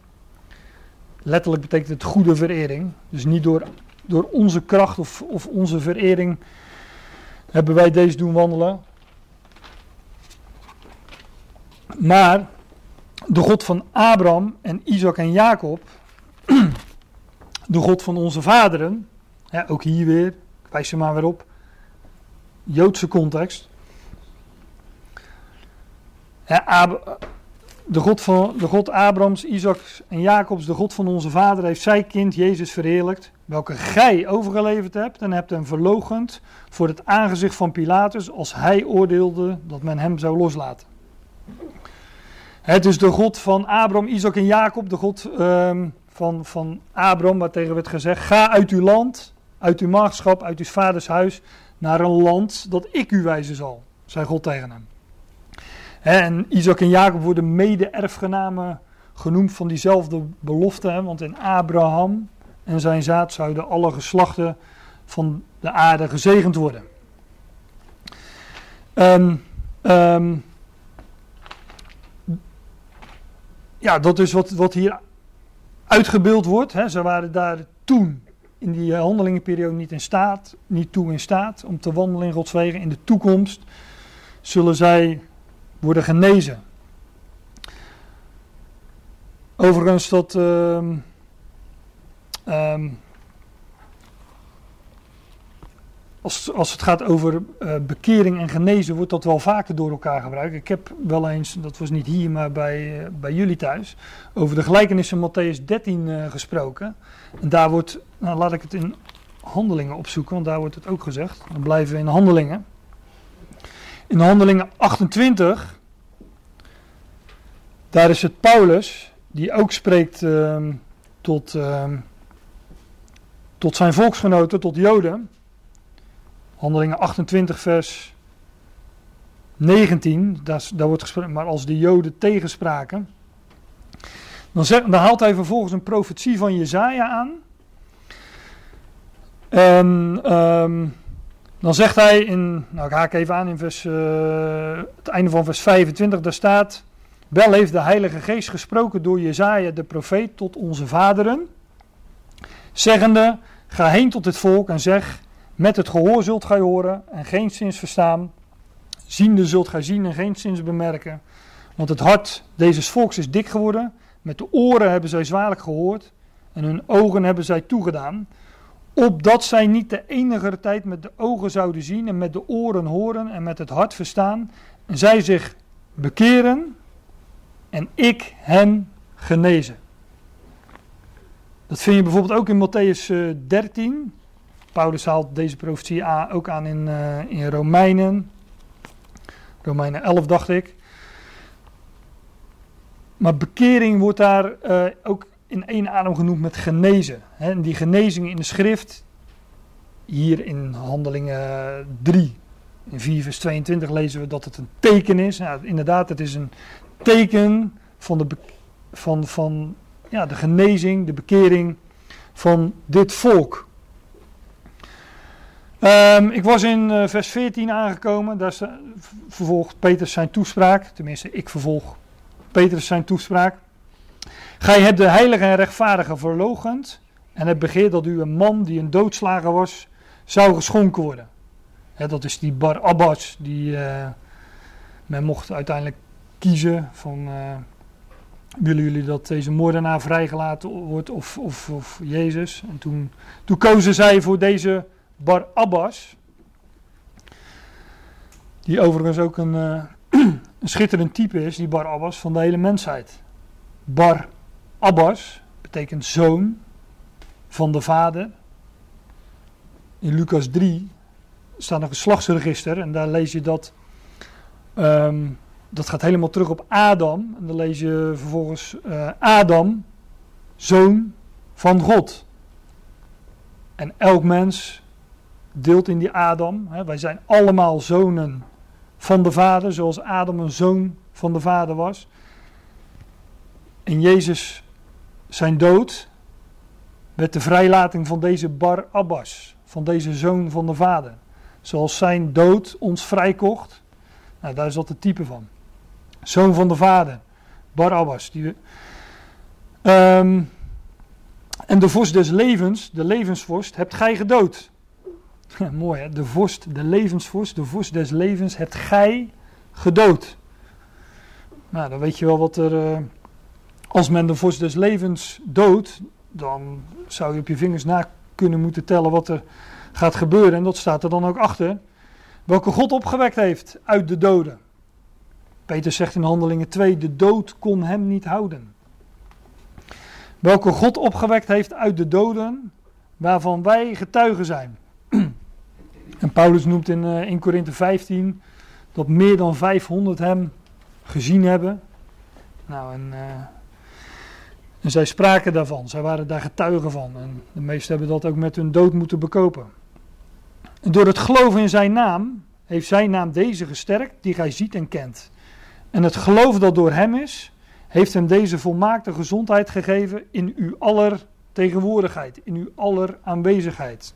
Letterlijk betekent het goede verering. Dus niet door, door onze kracht of, of onze verering hebben wij deze doen wandelen. Maar de God van Abraham en Isaac en Jacob, de God van onze vaderen, ook hier weer, wijs er maar weer op, Joodse context. De, God van, de God Abrahams, Isaacs en Jacobs, de God van onze vader, heeft zijn kind Jezus verheerlijkt, welke gij overgeleverd hebt en hebt hem verloochend voor het aangezicht van Pilatus, als hij oordeelde dat men hem zou loslaten. Het is de God van Abraham, Isaac en Jacob, de God ehm, van, van Abraham, waar tegen werd gezegd: Ga uit uw land, uit uw maagschap, uit uw vaders huis, naar een land dat ik u wijzen zal, zei God tegen hem. En Isaac en Jacob worden mede-erfgenamen genoemd van diezelfde belofte, hè, want in Abraham en zijn zaad zouden alle geslachten van de aarde gezegend worden. Ehm, ehm, ja, dat is wat, wat hier uitgebeeld wordt. Hè. Ze waren daar toen in die handelingenperiode niet in staat, niet toe in staat om te wandelen in Gods. In de toekomst zullen zij worden genezen. Overigens dat ehm, ehm, als, als het gaat over eh, bekering en genezen, wordt dat wel vaker door elkaar gebruikt. Ik heb wel eens, dat was niet hier, maar bij, eh, bij jullie thuis, over de gelijkenissen Matthäus 13 eh, gesproken. En daar wordt, nou laat ik het in handelingen opzoeken, want daar wordt het ook gezegd. Dan blijven we in handelingen. In handelingen 28, daar is het Paulus, die ook spreekt ehm, tot, ehm, tot zijn volksgenoten, tot Joden. Handelingen 28, vers 19, daar, daar wordt gesproken, maar als de Joden tegenspraken. Dan, dan haalt hij vervolgens een profetie van Jezaja aan. En ehm, dan zegt hij in, nou ik haak even aan in vers, eh, het einde van vers 25, daar staat... Wel heeft de Heilige Geest gesproken door Jezaja de profeet tot onze vaderen, zeggende, ga heen tot het volk en zeg, met het gehoor zult gij horen en geen zins verstaan, ziende zult gij zien en geen zins bemerken. Want het hart deze volks is dik geworden, met de oren hebben zij zwaarlijk gehoord en hun ogen hebben zij toegedaan, opdat zij niet de enige tijd met de ogen zouden zien en met de oren horen en met het hart verstaan, en zij zich bekeren en ik hen genezen. Dat vind je bijvoorbeeld ook in Matthäus eh, 13. Paulus haalt deze profetie ook aan in, eh, in Romeinen. Romeinen 11 dacht ik. Maar bekering wordt daar eh, ook in één adem genoemd met genezen. En die genezingen in de schrift, hier in Handelingen 3, in 4 vers 22 lezen we dat het een teken is. Nou, inderdaad, het is een teken van de, van, van, ja, de genezing, de bekering van dit volk. Ehm, ik was in eh, vers 14 aangekomen. Daar vervolgt Petrus zijn toespraak. Tenminste, ik vervolg Petrus zijn toespraak. Gij hebt de heilige en rechtvaardige verloochend. En het begeerd dat u een man die een doodslager was, zou geschonken worden. Dat is die Bar Abbas. Die, eh, men mocht uiteindelijk kiezen van... eh, willen jullie dat deze moordenaar vrijgelaten wordt of, of, of Jezus? En toen, toen kozen zij voor deze Bar Abbas. Die overigens ook een, eh, een schitterend type is, die Bar Abbas, van de hele mensheid. Bar Abbas betekent zoon van de vader. In Lucas 3 staat een geslachtsregister en daar lees je dat. ehm, dat gaat helemaal terug op Adam. En dan lees je vervolgens eh, Adam, zoon van God. En elk mens deelt in die Adam. Hè. Wij zijn allemaal zonen van de Vader, zoals Adam een zoon van de Vader was. En Jezus, zijn dood, werd de vrijlating van deze Bar Abbas, van deze zoon van de Vader. Zoals zijn dood ons vrijkocht. Nou, daar is dat het type van. Zoon van de Vader, Bar Abbas. Die, Ehm, en de vorst des levens, de levensvorst, hebt gij gedood. Mooi hè, de vorst, de levensvorst, de vorst des levens, hebt gij gedood. Nou, dan weet je wel wat er. eh, als men de vorst des levens doodt, dan zou je op je vingers na kunnen moeten tellen wat er gaat gebeuren. En dat staat er dan ook achter. Welke God opgewekt heeft uit de doden. Peter zegt in Handelingen 2: De dood kon hem niet houden. Welke God opgewekt heeft uit de doden, waarvan wij getuigen zijn. En Paulus noemt in, in Korinthe 15 dat meer dan 500 hem gezien hebben. Nou, en, eh, en zij spraken daarvan, zij waren daar getuigen van. En de meesten hebben dat ook met hun dood moeten bekopen. En door het geloven in zijn naam, heeft zijn naam deze gesterkt, die gij ziet en kent. En het geloof dat door hem is, heeft hem deze volmaakte gezondheid gegeven in uw aller tegenwoordigheid, in uw aller aanwezigheid.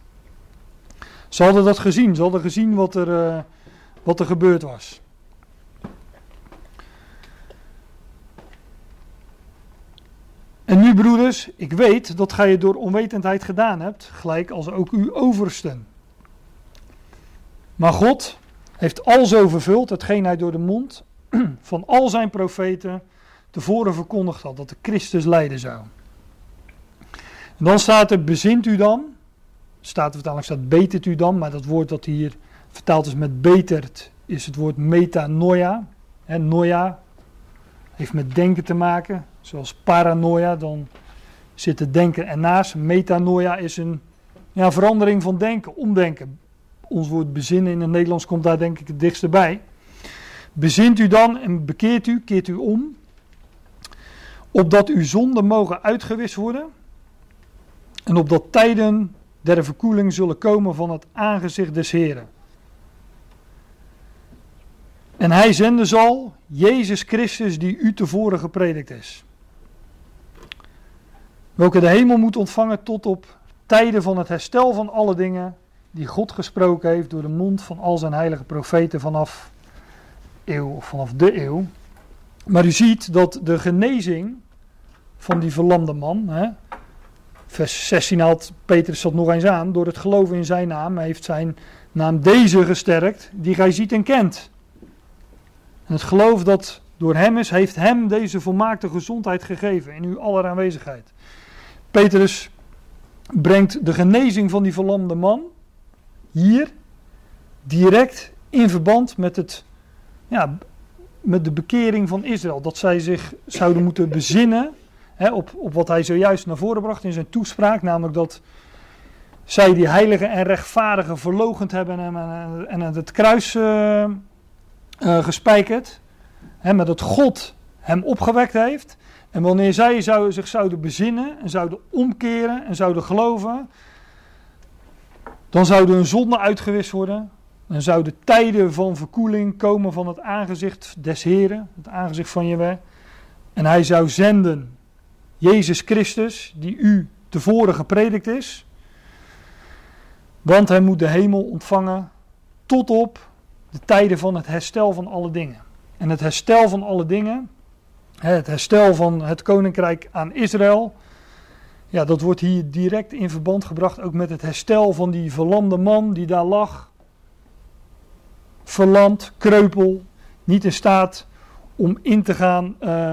Ze hadden dat gezien, ze hadden gezien wat er, eh, wat er gebeurd was. En nu, broeders, ik weet dat gij het door onwetendheid gedaan hebt, gelijk als ook uw oversten. Maar God heeft alzo vervuld hetgeen hij door de mond van al zijn profeten tevoren verkondigd had, dat de Christus lijden zou. Dan staat er, bezint u dan, staat de vertaling staat, betert u dan, maar dat woord dat hier vertaald is met betert, is het woord metanoia. En noia heeft met denken te maken, zoals paranoia, dan zit het denken ernaast. Metanoia is een ja, verandering van denken, omdenken. Ons woord bezinnen in het Nederlands komt daar denk ik het dichtst bij. Bezint u dan en bekeert u, keert u om, opdat uw zonden mogen uitgewist worden en opdat tijden der verkoeling zullen komen van het aangezicht des Heren. En hij zenden zal Jezus Christus die u tevoren gepredikt is. Welke de hemel moet ontvangen tot op tijden van het herstel van alle dingen die God gesproken heeft door de mond van al zijn heilige profeten vanaf eeuw of vanaf de eeuw. Maar u ziet dat de genezing van die verlamde man, hè, vers 16 haalt Petrus dat nog eens aan, door het geloven in zijn naam heeft zijn naam deze gesterkt, die gij ziet en kent. En het geloof dat door hem is, heeft hem deze volmaakte gezondheid gegeven in uw aller aanwezigheid. Petrus brengt de genezing van die verlamde man hier direct in verband met, het, ja, met de bekering van Israël. Dat zij zich zouden moeten bezinnen hè, op, op wat hij zojuist naar voren bracht in zijn toespraak. Namelijk dat zij die heilige en rechtvaardige verlogend hebben en, en, het kruis uh, uh, gespijkerd. Hè, met dat God hem opgewekt heeft. En wanneer zij zou, zich zouden bezinnen en zouden omkeren en zouden geloven, dan zouden hun zonden uitgewist worden. Dan zouden tijden van verkoeling komen van het aangezicht des Heren, het aangezicht van Jehovah. En hij zou zenden Jezus Christus, die u tevoren gepredikt is. Want hij moet de hemel ontvangen tot op de tijden van het herstel van alle dingen. En het herstel van alle dingen, het herstel van het koninkrijk aan Israël, ja, dat wordt hier direct in verband gebracht ook met het herstel van die verlamde man die daar lag. Verlamd, kreupel, niet in staat om in te gaan uh,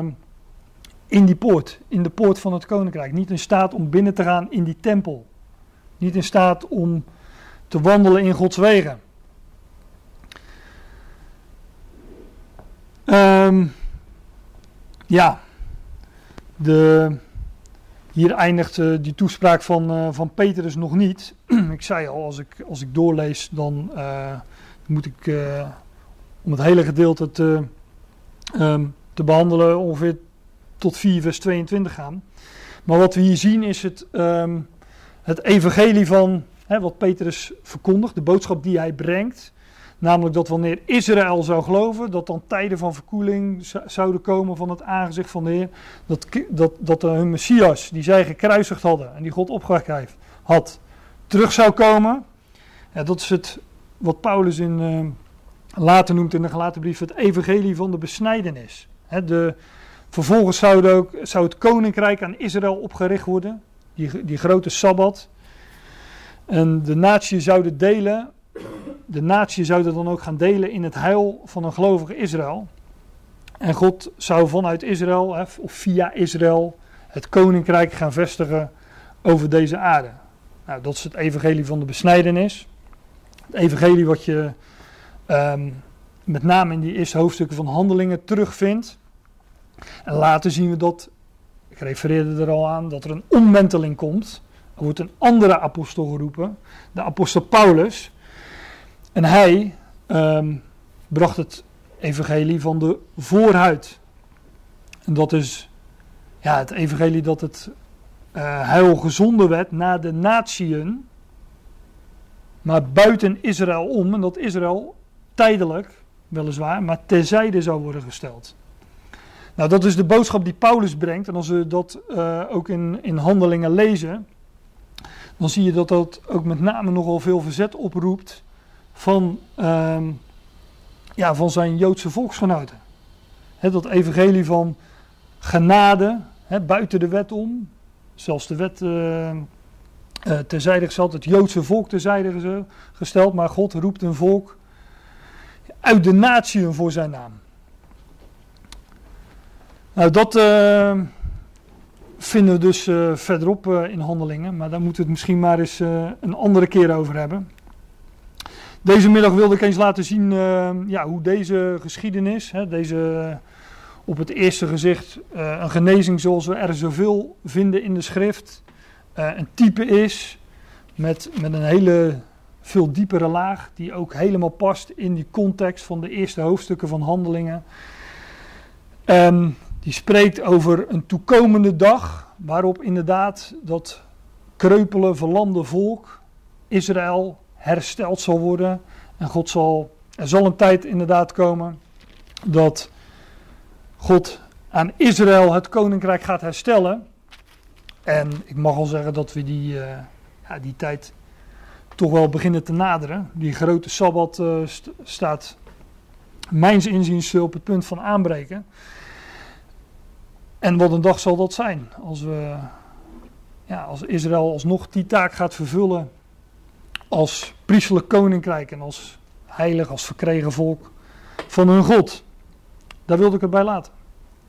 in die poort, in de poort van het koninkrijk. Niet in staat om binnen te gaan in die tempel. Niet in staat om te wandelen in Gods wegen. Ehm, ja, de, hier eindigt eh, die toespraak van, eh, van Petrus nog niet. ik zei al, als ik, als ik doorlees, dan eh, moet ik om het hele gedeelte te, ehm, te behandelen ongeveer tot 4 vers 22 gaan. Maar wat we hier zien is het, ehm, het evangelie van hè, wat Petrus verkondigt, de boodschap die hij brengt. Namelijk dat wanneer Israël zou geloven, dat dan tijden van verkoeling zouden komen van het aangezicht van de Heer. Dat, dat, dat hun Messias, die zij gekruisigd hadden en die God opgewekt had, terug zou komen. Ja, dat is het wat Paulus in, eh, later noemt in de gelaten brief het evangelie van de besnijdenis. Hè, de, vervolgens zou, ook, zou het koninkrijk aan Israël opgericht worden, die, die grote Sabbat. En de natie zouden delen de natie zouden dan ook gaan delen in het heil van een gelovige Israël. En God zou vanuit Israël, of via Israël, het koninkrijk gaan vestigen over deze aarde. Nou, dat is het evangelie van de besnijdenis. Het evangelie wat je ehm, met name in die eerste hoofdstukken van handelingen terugvindt. En later zien we dat, ik refereerde er al aan, dat er een omwenteling komt. Er wordt een andere apostel geroepen, de apostel Paulus. En hij ehm, bracht het evangelie van de voorhuid. En dat is ja, het evangelie dat het eh heil gezonden werd naar de natieën, maar buiten Israël om. En dat Israël tijdelijk, weliswaar, maar terzijde zou worden gesteld. Nou, dat is de boodschap die Paulus brengt. En als we dat eh, ook in, in handelingen lezen, dan zie je dat dat ook met name nogal veel verzet oproept van, ehm, ja, van zijn Joodse volksgenoten. Hè, dat evangelie van genade, buiten de wet om. Zelfs de wet eh, eh, terzijde gesteld, het Joodse volk terzijde gesteld. Maar God roept een volk uit de natieën voor zijn naam. Nou, dat eh, vinden we dus eh, verderop eh, in handelingen. Maar daar moeten we het misschien maar eens een andere keer over hebben. Deze middag wilde ik eens laten zien ja, hoe deze geschiedenis, hè, deze op het eerste gezicht een genezing zoals we er zoveel vinden in de schrift, een type is met, met een hele veel diepere laag die ook helemaal past in die context van de eerste hoofdstukken van Handelingen. En die spreekt over een toekomende dag waarop inderdaad dat kreupele, verlamde volk, Israël, hersteld zal worden. En God zal, er zal een tijd inderdaad komen dat God aan Israël het koninkrijk gaat herstellen. En ik mag al zeggen dat we die, eh, ja, die tijd toch wel beginnen te naderen. Die grote sabbat eh, st- staat, mijns inziens, op het punt van aanbreken. En wat een dag zal dat zijn als we, ja, als Israël alsnog die taak gaat vervullen als priesterlijk koninkrijk en als heilig, als verkregen volk van hun God. Daar wilde ik het bij laten.